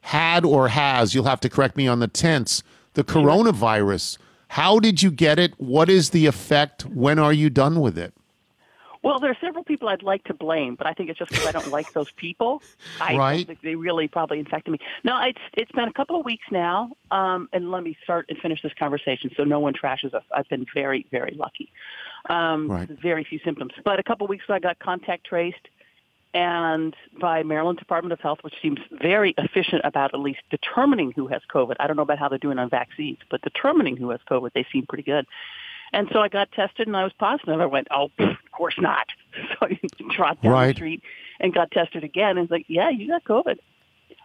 had or has, you'll have to correct me on the tense, the coronavirus. How did you get it? What is the effect? When are you done with it? Well, there are several people I'd like to blame, but I think it's just because I don't like those people. I Right. think they really probably infected me. No, it's it's been a couple of weeks now, um, and let me start and finish this conversation so no one trashes us. I've been very, very lucky. Um, Right. Very few symptoms, but a couple of weeks ago I got contact traced, and by Maryland Department of Health, which seems very efficient about at least determining who has COVID. I don't know about how they're doing on vaccines, but determining who has COVID, they seem pretty good. And so I got tested and I was positive. I went, oh, pff, of course not. So I trot down Right. the street and got tested again. And it's like, yeah, you got COVID.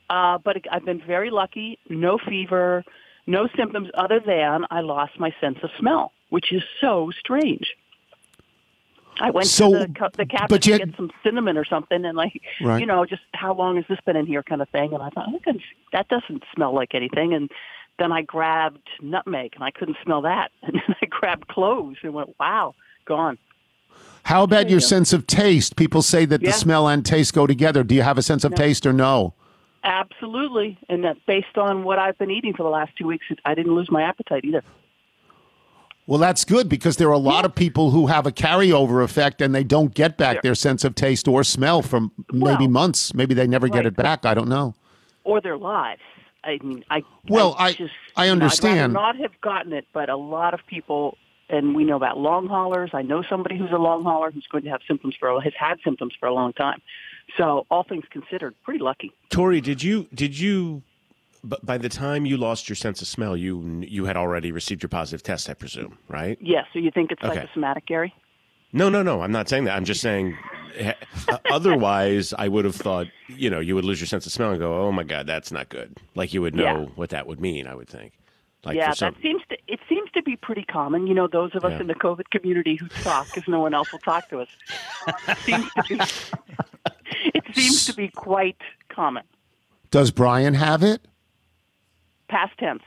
Uh, but I've been very lucky. No fever, no symptoms other than I lost my sense of smell, which is so strange. I went So, to the, the cabinet but to you get had- some cinnamon or something, and like, Right. you know, just how long has this been in here, kind of thing. And I thought, can, that doesn't smell like anything. And then I grabbed nutmeg, and I couldn't smell that. And then I grabbed cloves, and went, wow, gone. How about your Yeah. sense of taste? People say that Yeah. the smell and taste go together. Do you have a sense of taste or no? Absolutely, and that based on what I've been eating for the last two weeks, I didn't lose my appetite either. Well, that's good because there are a lot of people who have a carryover effect and they don't get back Sure. their sense of taste or smell for maybe Well, months. Maybe they never get it back. I don't know. or their lives. I mean, I Well, I- just I you know, understand. I'd not have gotten it, but a lot of people, and we know about long haulers. I know somebody who's a long hauler who's going to have symptoms for has had symptoms for a long time. So, all things considered, pretty lucky. Tori, did you did you? But by the time you lost your sense of smell, you you had already received your positive test, I presume, right? Yes. So you think it's Okay. psychosomatic, Gary? No, no, no. I'm not saying that. I'm just saying. uh, Otherwise, I would have thought you know you would lose your sense of smell and go, "Oh my god, that's not good." Like you would know Yeah. what that would mean. I would think. Like yeah, some, that seems to it seems to be pretty common. You know, those of us Yeah. in the COVID community who talk because no one else will talk to us. It seems to be it seems to be quite common. Does Brian have it? Past tense.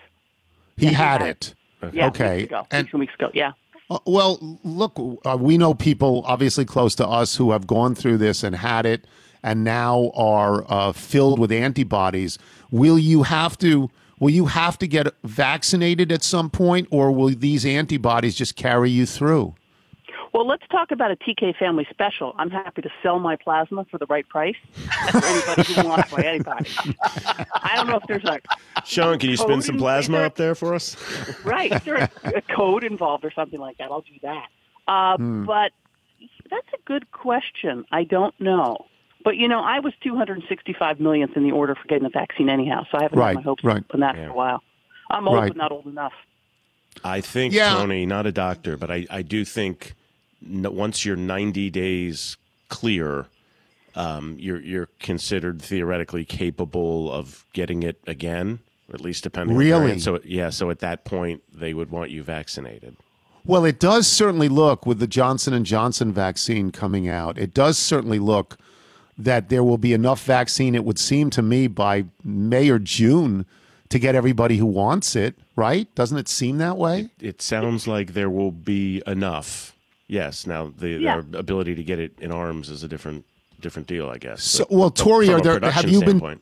He Yeah, he had had it. Yeah, Okay. Weeks ago. And- weeks, weeks ago. Yeah. Uh, Well, look, uh, we know people obviously close to us who have gone through this and had it and now are uh, filled with antibodies. Will you have to? Will you have to get vaccinated at some point, or will these antibodies just carry you through? Well, let's talk about a TK family special. I'm happy to sell my plasma for the right price for anybody who wants my antibodies. I don't know if there's a Sean, can you spin some plasma there- up there for us? right. Is there a, a code involved or something like that? I'll do that. Uh, But that's a good question. I don't know. But you know, I was 265 millionth in the order for getting the vaccine anyhow, so I haven't Right, had my hopes right. on that Yeah. for a while. I'm old, Right. but not old enough. I think Yeah. Tony, not a doctor, but I, I do think n- once you're 90 days clear, um, you're you're considered theoretically capable of getting it again, or at least depending. on the Really? So yeah, so at that point they would want you vaccinated. Well, it does certainly look with the Johnson and Johnson vaccine coming out. It does certainly look that there will be enough vaccine. It would seem to me by May or June to get everybody who wants it. Right? Doesn't it seem that way? It sounds like there will be enough. Yes. Now the Yeah. their ability to get it in arms is a different different deal, I guess. So- But- well, Tori, are there- have you been-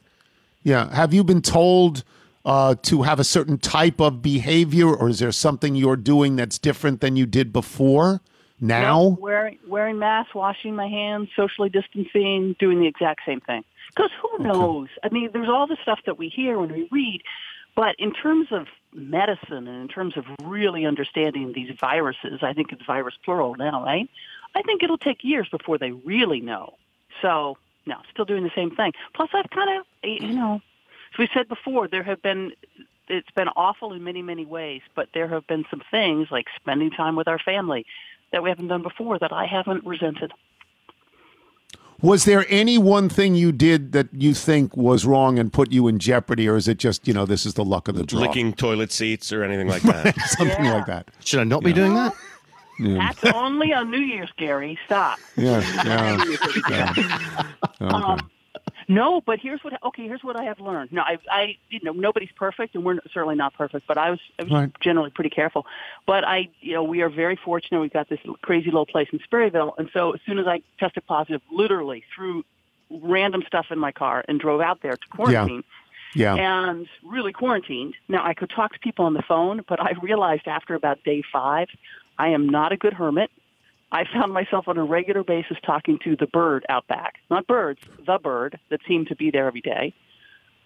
Yeah. Have you been told uh, to have a certain type of behavior, or is there something you're doing that's different than you did before? Now? No, wearing wearing masks, washing my hands, socially distancing, doing the exact same thing. Because who knows? I mean, there's all the stuff that we hear when we read, but in terms of medicine and in terms of really understanding these viruses, I think it's virus plural now, right? I think it'll take years before they really know. So, no, still doing the same thing. Plus, I've kind of, you know, as we said before, there have been it's been awful in many, many ways, but there have been some things like spending time with our family that we haven't done before that I haven't resented. Was there any one thing you did that you think was wrong and put you in jeopardy, or is it just you know this is the luck of the draw, licking toilet seats or anything like that. something Yeah. like that? Should I not be doing that? That's only on New Year's, Gary. Stop. Yeah, yeah. Um, no, but here's what. Okay, here's what I have learned. No, I, I, you know, nobody's perfect, and we're certainly not perfect. But I was, I was Right. generally pretty careful. But I, you know, we are very fortunate. We've got this crazy little place in Sperryville, and so as soon as I tested positive, literally threw random stuff in my car and drove out there to quarantine. Yeah. Yeah. and really quarantined. Now, I could talk to people on the phone, but I realized after about day five, I am not a good hermit. I found myself on a regular basis talking to the bird out back. Not birds, the bird that seemed to be there every day.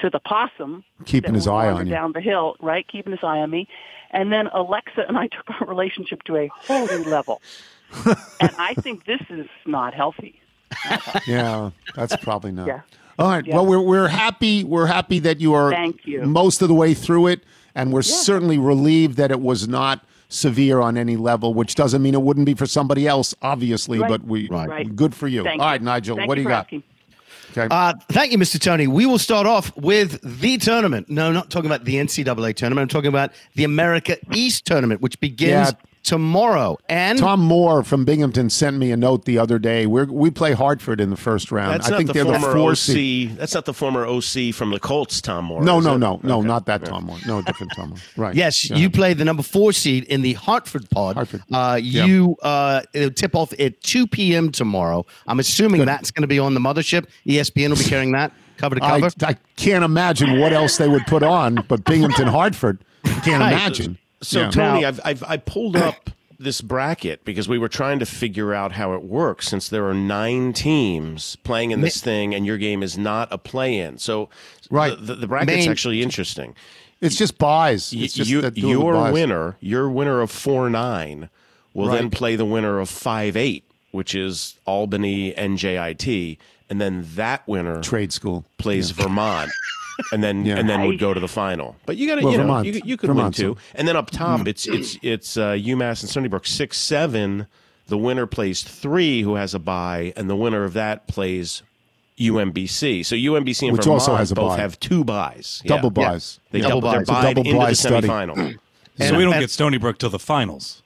To the possum. Keeping his eye on you. Down the hill, right? Keeping his eye on me. And then Alexa and I took our relationship to a whole new level. and I think this is not healthy. Yeah, that's probably not. Yeah. All right. Yeah. Well, we're we're happy. We're happy that you are Thank you. most of the way through it, and we're certainly relieved that it was not severe on any level. Which doesn't mean it wouldn't be for somebody else, obviously. Right. But we Right. Right. good for you. Thank All you. Nigel. Thank what do you got? asking. Okay. Uh, thank you, Mr. Tony. We will start off with the tournament. No, not talking about the NCAA tournament. I'm talking about the America East tournament, which begins Yeah. Tomorrow. And Tom Moore from Binghamton sent me a note the other day. We're, we play Hartford in the first round. That's I think the they're the former four OC. seed. That's not the former OC from the Colts, Tom Moore. No, is no, it? no, no, Okay. not that Tom Moore. No, different Tom Moore. Right. Yes, Yeah. you play the number four seed in the Hartford pod. Hartford. Uh, Yeah. You uh, tip off at 2 p.m. tomorrow. I'm assuming that's going to be on the mothership. ESPN will be carrying that cover to I, cover. I can't imagine what else they would put on, but Binghamton Hartford. Can't Right. imagine. So Yeah. Tony, Now- I've, I've I pulled up this bracket because we were trying to figure out how it works since there are nine teams playing in this thing and your game is not a play-in. So Right. the, the, the bracket's Main- actually interesting. it's just buys. It's just you, that doing the your buys. winner, your winner of four nine, will then play the winner of five eight, which is Albany NJIT, and then that winner trade school. plays Vermont. And then Yeah. and then would go to the final, but you got to Well, you know Vermont. you, you could Vermont's win a- too. And then up top, it's it's it's uh, UMass and Stony Brook six seven. The winner plays three, who has a bye, and the winner of that plays UMBC. So UMBC and Which Vermont also has a both bye. have two buys, Double Yeah. buys. They Double double, they're buys. It's a buyed double into the study. semifinal. So we don't and- get Stony Brook till the finals.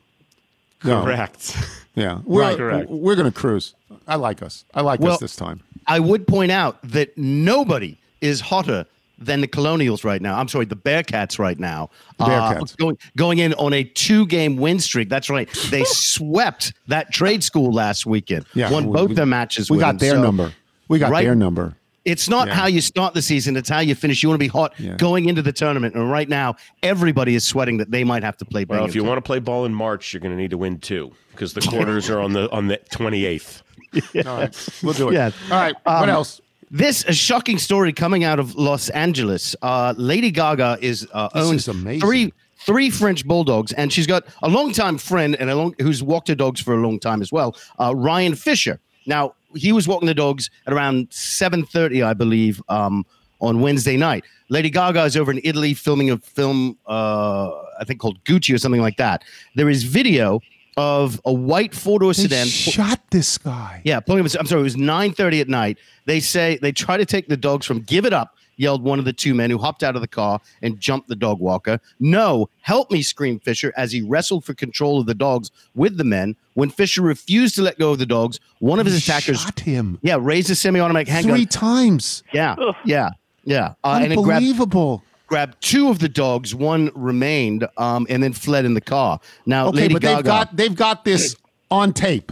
No. Correct. Yeah. We're, Right. Correct. we're going to cruise. I like us. I like Well- us this time. I would point out that nobody is hotter than the Colonials right now. I'm sorry, the Bearcats right now. Uh, Bearcats. going going in on a two game win streak. That's right. They swept that trade school last weekend. Yeah. Won we- both we- their matches. We with got them. their So number. We got right- their number. It's not Yeah. how you start the season, it's how you finish. You want to be hot Yeah. going into the tournament. And right now, everybody is sweating that they might have to play Well, if you Binghamton. want to play ball in March, you're going to need to win two because the quarters are on the on the 28th. All right. We'll do it. Yeah. All right. what Um, else? This a shocking story coming out of Los Angeles. Uh, Lady Gaga is uh, This owns is amazing. three three French bulldogs, and she's got a longtime friend and a long, who's walked her dogs for a long time as well. Uh, Ryan Fisher. Now he was walking the dogs at around seven thirty, I believe, um, on Wednesday night. Lady Gaga is over in Italy filming a film, uh, I think called Gucci or something like that. There is video of a white four door sedan. shot this guy. Yeah, pulling. I'm sorry, it was 9:30 at night. They say they try to take the dogs from Give It Up yelled one of the two men who hopped out of the car and jumped the dog walker. No, help me, screamed Fisher as he wrestled for control of the dogs with the men. When Fisher refused to let go of the dogs, one of his attackers shot him yeah, raised a semi-automatic handgun. three times. Yeah, yeah, yeah. Uh, and it grabbed, Unbelievable. Grabbed two of the dogs. One remained, um, and then fled in the car. Now, Okay, Lady but Gaga, they've got they've got this on tape.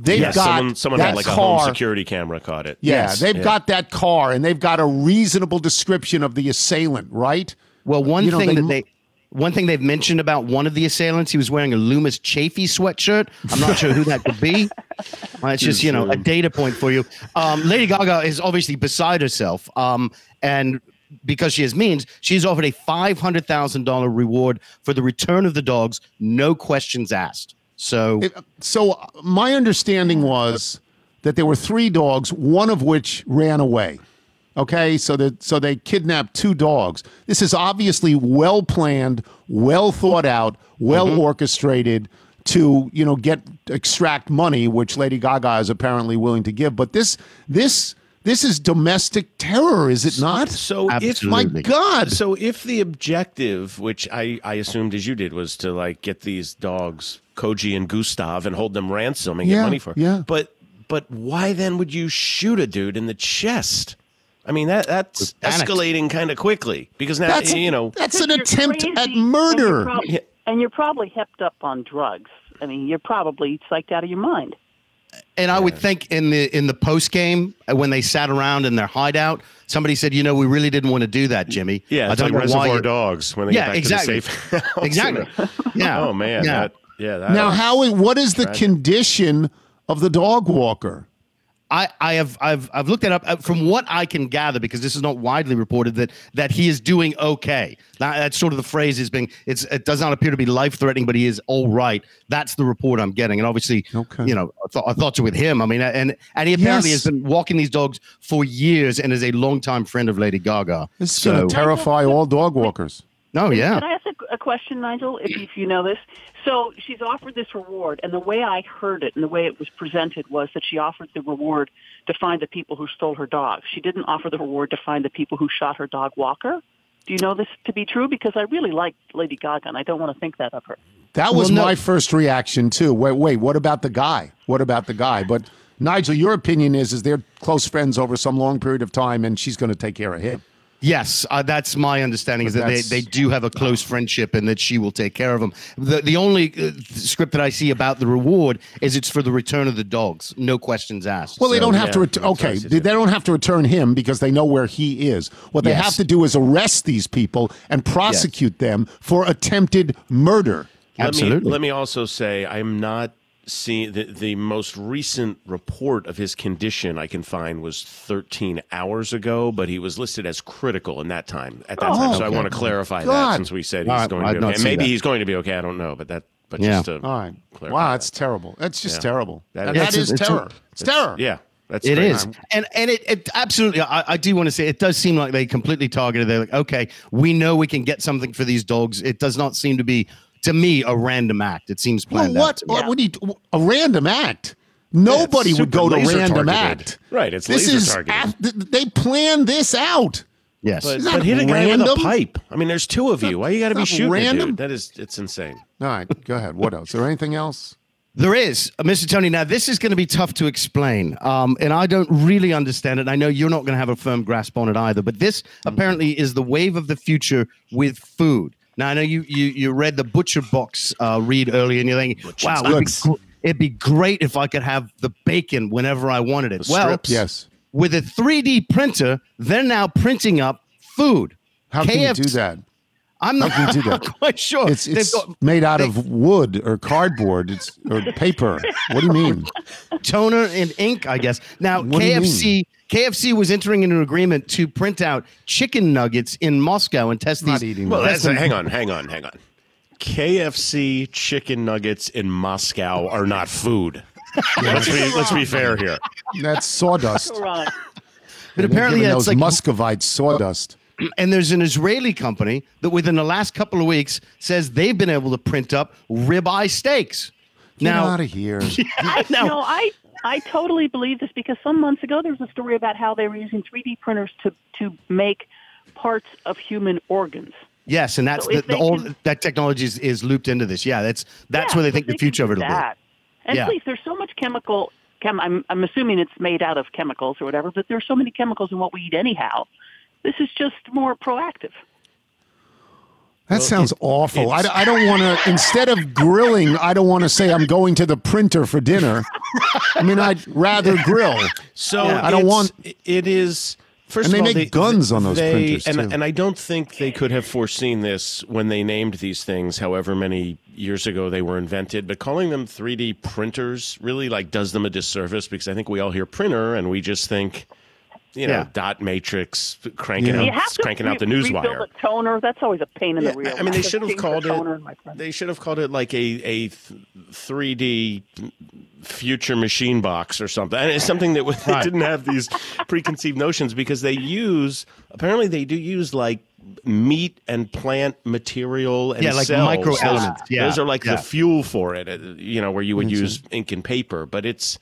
They've Yeah, got someone someone that had like a home security camera caught it. Yeah, Yes. they've Yeah. got that car, and they've got a reasonable description of the assailant, right? well, one you know, thing they- that they. One thing they've mentioned about one of the assailants, he was wearing a Loomis Chaffee sweatshirt. I'm not sure who that could be. Uh, it's just you know a data point for you. Um, Lady Gaga is obviously beside herself, um, and because she has means, she's offered a five hundred thousand dollar reward for the return of the dogs, no questions asked. So It- so uh, my understanding was that there were three dogs, one of which ran away. Okay, so that so they kidnapped two dogs. This is obviously well planned, well thought out, well Mm-hmm. orchestrated to you know get extract money, which Lady Gaga is apparently willing to give. But this this this is domestic terror, is it not? So if My God! So if the objective, which I, I assumed as you did, was to like get these dogs, Koji and Gustav, and hold them ransom and Yeah, get money for, yeah. But but why then would you shoot a dude in the chest? I mean that that's escalating kind of quickly because now That's you know that's an attempt crazy, at and you're murder. prob- And you're probably hepped up on drugs. I mean, you're probably psyched out of your mind. And I would think in the in the post game uh, when they sat around in their hideout, somebody said, "You know, we really didn't want to do that, Jimmy." yeah, I it's like know why Reservoir you- Dogs when they Yeah, get back exactly. to the safe house. Exactly. Yeah. oh man, Yeah. that, yeah. That, Now, how? What is the condition of the dog walker? I, I have I've I've looked that up Uh, from what I can gather because this is not widely reported that that he is doing okay. That, that's sort of the phrase is being it's it does not appear to be life threatening, but he is all right. That's the report I'm getting, and obviously, Okay. you know, I, th- I thought with him. I mean, and and he apparently Yes. has been walking these dogs for years and is a longtime friend of Lady Gaga. This is so, going to terrify all dog walkers. no, yeah. Can I ask a, a question, Nigel, if, if you know this? So she's offered this reward, and the way I heard it and the way it was presented was that she offered the reward to find the people who stole her dog. She didn't offer the reward to find the people who shot her dog Walker. Do you know this to be true? Because I really like Lady Gaga, and I don't want to think that of her. That was Well, no- my first reaction too. Wait, wait. What about the guy? What about the guy? But Nigel, your opinion is is they're close friends over some long period of time, and she's going to take care of him. Yes, uh, that's my understanding is that they, they do have a close friendship and that she will take care of him. The the only uh, script that I see about the reward is it's for the return of the dogs, no questions asked. Well, they don't have yeah, to. Ret- okay, they, they don't have to return him because they know where he is. What they Yes. have to do is arrest these people and prosecute them for attempted murder. Let Absolutely. Me, let me also say I'm not seeing the, the most recent report of his condition I can find was 13 hours ago, but he was listed as critical in that time at that time. Oh, so I want to clarify God. that since we said he's right, going I'd to be okay. And maybe that. he's going to be okay. I don't know, but that but Yeah. just to All right. clarify Wow, that. terrible. That's just Yeah. terrible. That That, is- that It's a- is it's terror. It's terror. yeah. That's it is. great. and and it, it absolutely. I, I do want to say it does seem like they completely targeted. They're like, okay, we know we can get something for these dogs. It does not seem to be, to me, a random act. It seems Well, planned. out what? to me. What would he? A random act? Nobody would go to random targeted. act. Right, it's this laser is targeted. af- th- they planned this out. Yes, But, Is that but hit a guy with a pipe. I mean, there's two of you. Why you got to be It's shooting random. dude? That is, it's insane. All right, go ahead. What else? Is there anything else? There is, uh, Mr. Tony. Now, this is going to be tough to explain, um, and I don't really understand it. I know you're not going to have a firm grasp on it either, but this apparently is the wave of the future with food. Now, I know you you, you read the Butcher Box uh, read earlier, and you're thinking, "Wow, it'd be, gr- it'd be great if I could have the bacon whenever I wanted it." The well, strips. Yes. with a 3D printer, they're now printing up food. How can you do that? I'm not, How can you do that? quite sure. It's it's got made out of wood or cardboard. It's or paper. What do you mean? toner and ink, I guess. Now, What KFC KFC was entering into an agreement to print out chicken nuggets in Moscow and test Not these. eating Well, that. that's hang on, hang on, hang on. KFC chicken nuggets in Moscow are not food. let's be let's be fair here. That's sawdust. But apparently, Giving it's those like, Muscovite sawdust. and there's an Israeli company that within the last couple of weeks says they've been able to print up ribeye steaks. Get now, out of here. now, no, I I totally believe this because some months ago there was a story about how they were using 3D printers to to make parts of human organs. Yes, and that's So the, if the they all can- that technology is, is looped into this. Yeah, that's that's Yeah, where they so think the future of it will be. And Yeah. please, there's so much chemical. Chem, I'm I'm assuming it's made out of chemicals or whatever, but there's so many chemicals in what we eat anyhow. This is just more proactive. That sounds awful. I, I don't want to, instead of grilling, I don't want to say I'm going to the printer for dinner. I mean, I'd rather grill. So Yeah. I don't want- It is. First And they of all, make guns on those they- printers, and, too. and I don't think they could have foreseen this when they named these things. However many years ago they were invented, but calling them 3D printers really like does them a disservice because I think we all hear printer and we just think, you know, Yeah. dot matrix cranking Yeah. You out have to cranking out the re- news rebuild wire. toner. That's always a pain in Yeah, the rear. I mean, they should have change the called toner in my it. printer. They should have called it like a a three D future machine box or something. And it's something that was- they didn't have these preconceived notions because they use apparently they do use like meat and plant material and Yeah, like cells. micro Those- elements. Yeah, those are like yeah. the fuel for it. uh, You know, where you would use ink and paper, but it's.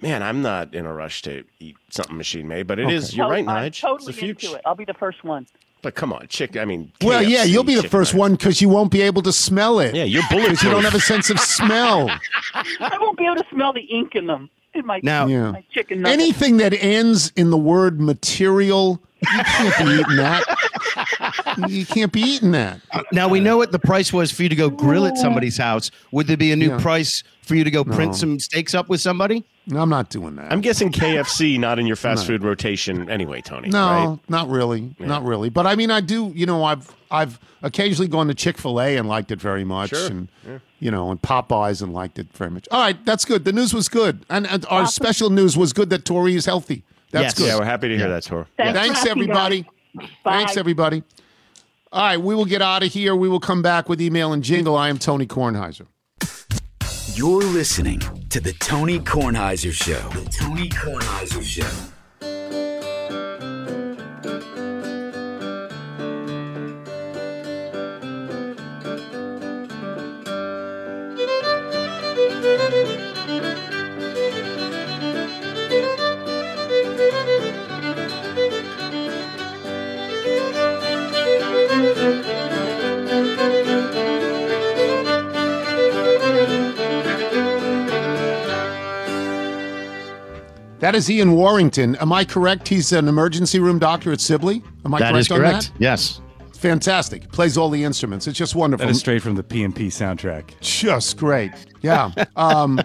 Man, I'm not in a rush to eat something machine made, but it is. You're No, right, I'm Nige. Totally it's the future. into it. I'll be the first one. But come on, chick. I mean, Well, yeah, you'll be the first nuggets. one because you won't be able to smell it. Yeah, you're Because you don't have a sense of smell. I won't be able to smell the ink in them. In my Now- Yeah. my chicken nuggets. Anything that ends in the word material, you can't be eating that. You can't be eating that. Now we know what the price was for you to go grill at somebody's house. Would there be a new Yeah. price for you to go print No. some steaks up with somebody? No, I'm not doing that. I'm guessing KFC not in your fast food rotation anyway, Tony. No, right? not really, not really. But I mean, I do. You know, I've I've occasionally gone to Chick Fil A and liked it very much, Sure, and you know, and Popeyes and liked it very much. All right, that's good. The news was good, and, and our special news was good that Tori is healthy. That's Yes. good. Yeah, we're happy to hear that, Tori. Thanks, Thanks, everybody. Bye. Thanks, everybody. All right, we will get out of here. We will come back with email and jingle. I am Tony Kornheiser. You're listening to the Tony Kornheiser Show. The Tony Kornheiser Show. That is Ian Warrington. Am I correct? He's an emergency room doctor at Sibley. Am I That correct is on correct. that? Yes. Fantastic. He plays all the instruments. It's just wonderful. That is straight from the PMP soundtrack. Just great. Yeah. Um,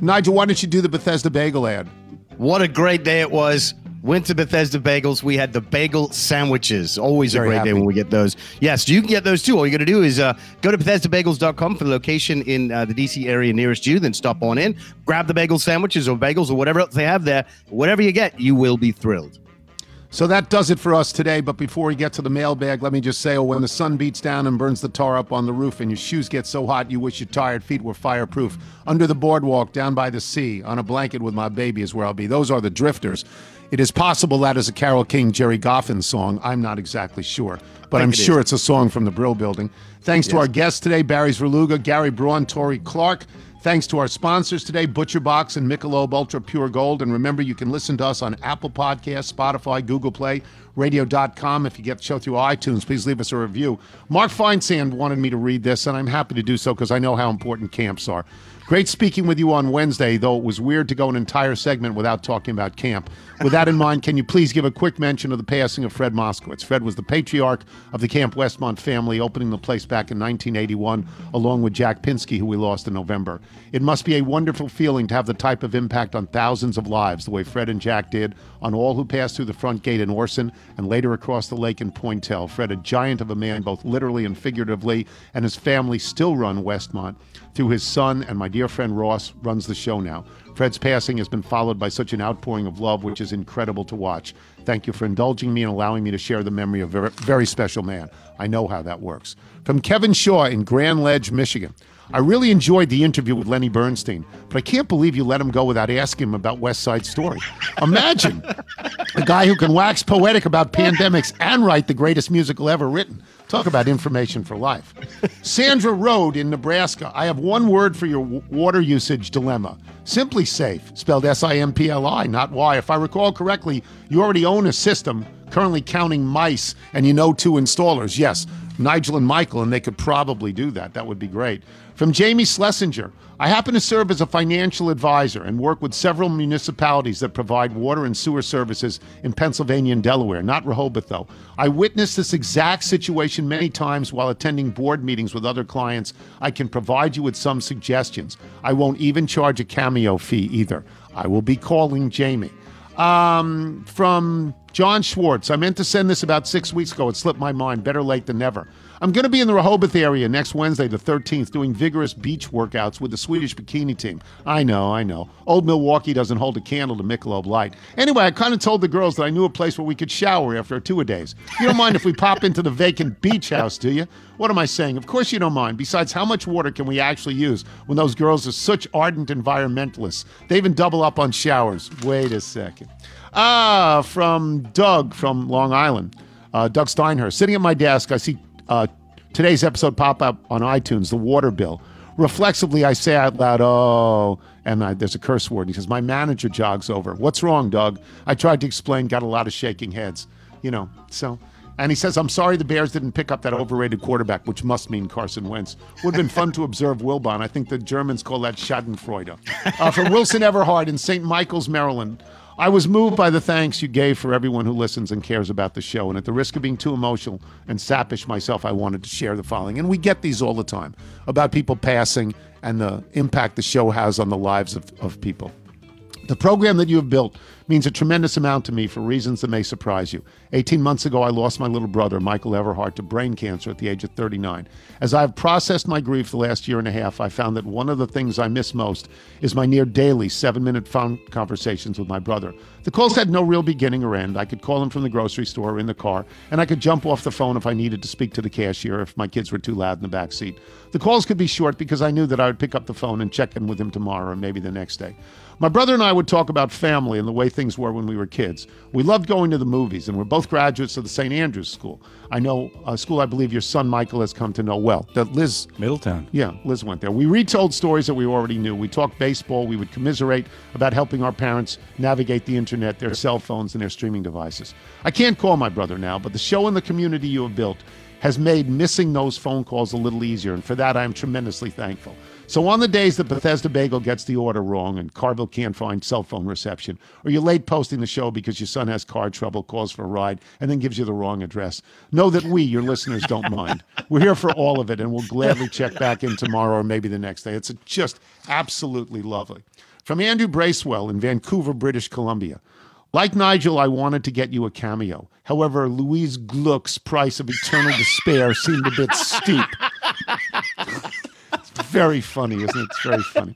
Nigel, why don't you do the Bethesda Bagel ad? What a great day it was. Went to Bethesda Bagels. We had the bagel sandwiches. Always Very a great happy. day when we get those. Yes, you can get those too. All you got to do is uh, go to BethesdaBagels.com for the location in uh, the DC area nearest you. Then stop on in, grab the bagel sandwiches or bagels or whatever else they have there. Whatever you get, you will be thrilled. So that does it for us today. But before we get to the mailbag, let me just say, oh, when the sun beats down and burns the tar up on the roof and your shoes get so hot you wish your tired feet were fireproof, under the boardwalk, down by the sea, on a blanket with my baby is where I'll be. Those are the drifters. It is possible that is a Carole King, Gerry Goffin song. I'm not exactly sure, but I'm it is. sure it's a song from the Brill Building. Thanks to our guests today, Barry Svrluga, Gary Braun, Tori Clark. Thanks to our sponsors today, Butcher Box and Michelob Ultra Pure Gold. And remember, you can listen to us on Apple Podcasts, Spotify, Google Play, radio.com. If you get the show through iTunes, please leave us a review. Mark Feinsand wanted me to read this, and I'm happy to do so because I know how important camps are. Great speaking with you on Wednesday, though it was weird to go an entire segment without talking about camp. With that in mind, can you please give a quick mention of the passing of Fred Moskowitz? Fred was the patriarch of the Camp Westmont family, opening the place back in 1981, along with Jack Pinsky, who we lost in November. It must be a wonderful feeling to have the type of impact on thousands of lives, the way Fred and Jack did, on all who passed through the front gate in Orson and later across the lake in Poyntelle. Fred, a giant of a man, both literally and figuratively, and his family still run Westmont through his son, and my dear friend Ross runs the show now. Fred's passing has been followed by such an outpouring of love, which is incredible to watch. Thank you for indulging me and allowing me to share the memory of a very, special man. I know how that works. From Kevin Shaw in Grand Ledge, Michigan. I really enjoyed the interview with Lenny Bernstein, but I can't believe you let him go without asking him about West Side Story. Imagine a guy who can wax poetic about pandemics and write the greatest musical ever written. Talk about information for life. Sandra Road in Nebraska. I have one word for your water usage dilemma. SimpliSafe, spelled S I M P L I, not Y. If I recall correctly, you already own a system currently counting mice and you know two installers. Yes, Nigel and Michael, and they could probably do that. That would be great. From Jamie Schlesinger. I happen to serve as a financial advisor and work with several municipalities that provide water and sewer services in Pennsylvania and Delaware, not Rehoboth, though. I witnessed this exact situation many times while attending board meetings with other clients. I can provide you with some suggestions. I won't even charge a cameo fee either. I will be calling Jamie. Um, from John Schwartz. I meant to send this about six weeks ago. It slipped my mind. Better late than never. I'm going to be in the Rehoboth area next Wednesday, the 13th, doing vigorous beach workouts with the Swedish bikini team. I know, I know. Old Milwaukee doesn't hold a candle to Michelob Light. Anyway, I kind of told the girls that I knew a place where we could shower after two a days. You don't mind if we pop into the vacant beach house, do you? What am I saying? Of course you don't mind. Besides, how much water can we actually use when those girls are such ardent environmentalists? They even double up on showers. Wait a second. Ah, from Doug from Long Island. Uh, Doug Steinhurst. Sitting at my desk, I see uh, today's episode pop up on iTunes, the water bill. Reflexively, I say out loud, oh, and I, there's a curse word. He says, My manager jogs over. What's wrong, Doug? I tried to explain, got a lot of shaking heads. You know, so. And he says, I'm sorry the Bears didn't pick up that overrated quarterback, which must mean Carson Wentz. Would have been fun to observe Wilbon. I think the Germans call that Schadenfreude. Uh, from Wilson Everhard in St. Michael's, Maryland. I was moved by the thanks you gave for everyone who listens and cares about the show. And at the risk of being too emotional and sappish myself, I wanted to share the following. And we get these all the time about people passing and the impact the show has on the lives of, of people. The program that you have built means a tremendous amount to me for reasons that may surprise you. 18 months ago, I lost my little brother, Michael Everhart, to brain cancer at the age of 39. As I have processed my grief the last year and a half, I found that one of the things I miss most is my near daily seven minute phone conversations with my brother. The calls had no real beginning or end. I could call him from the grocery store or in the car, and I could jump off the phone if I needed to speak to the cashier if my kids were too loud in the back seat. The calls could be short because I knew that I would pick up the phone and check in with him tomorrow or maybe the next day. My brother and I would talk about family and the way things were when we were kids. We loved going to the movies, and we're both graduates of the St. Andrews School. I know a school I believe your son Michael has come to know well. That Liz, Middletown. yeah, Liz went there. We retold stories that we already knew. We talked baseball. We would commiserate about helping our parents navigate the internet, their cell phones, and their streaming devices. I can't call my brother now, but the show and the community you have built has made missing those phone calls a little easier, and for that I am tremendously thankful. So on the days that Bethesda Bagel gets the order wrong and Carville can't find cell phone reception, or you're late posting the show because your son has car trouble, calls for a ride, and then gives you the wrong address, know that we, your listeners, don't mind. We're here for all of it, and we'll gladly check back in tomorrow or maybe the next day. It's just absolutely lovely. From Andrew Bracewell in Vancouver, British Columbia. Like Nigel, I wanted to get you a cameo. However, Louise Gluck's price of eternal despair seemed a bit steep. Very funny, isn't it? It's very funny.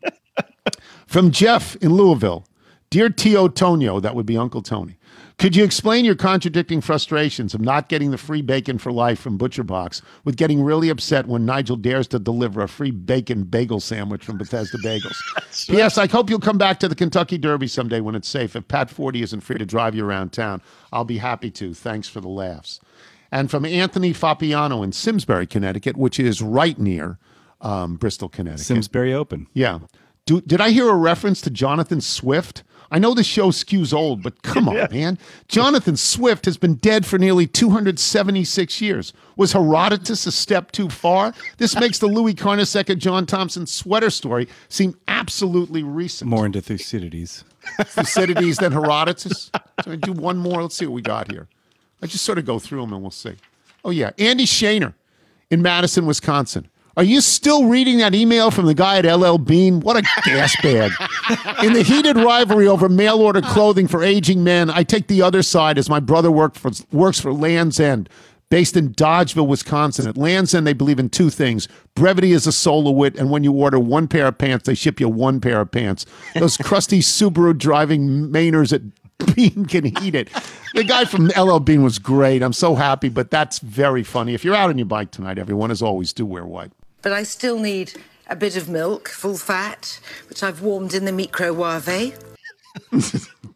From Jeff in Louisville. Dear Tio Tonio, that would be Uncle Tony. Could you explain your contradicting frustrations of not getting the free bacon for life from Butcher Box with getting really upset when Nigel dares to deliver a free bacon bagel sandwich from Bethesda Bagels? P.S. I hope you'll come back to the Kentucky Derby someday when it's safe. If Pat Forde isn't free to drive you around town, I'll be happy to. Thanks for the laughs. And from Anthony Fapiano in Simsbury, Connecticut, which is right near um, Bristol, Connecticut. Simsbury Open. Yeah. Do, did I hear a reference to Jonathan Swift? I know the show skews old, but come on, man. Jonathan Swift has been dead for nearly 276 years. Was Herodotus a step too far? This makes the Louis Carnesecca John Thompson sweater story seem absolutely recent. More into Thucydides. Thucydides than Herodotus. So I do one more. Let's see what we got here. I just sort of go through them and we'll see. Oh, yeah. Andy Shaner in Madison, Wisconsin. Are you still reading that email from the guy at LL Bean? What a gas bag. In the heated rivalry over mail order clothing for aging men, I take the other side as my brother for, works for Land's End, based in Dodgeville, Wisconsin. At Land's End, they believe in two things. Brevity is a soul of wit, and when you order one pair of pants, they ship you one pair of pants. Those crusty Subaru driving Mainers at Bean can eat it. The guy from LL Bean was great. I'm so happy, but that's very funny. If you're out on your bike tonight, everyone, as always, do wear white. But I still need a bit of milk, full fat, which I've warmed in the microwave.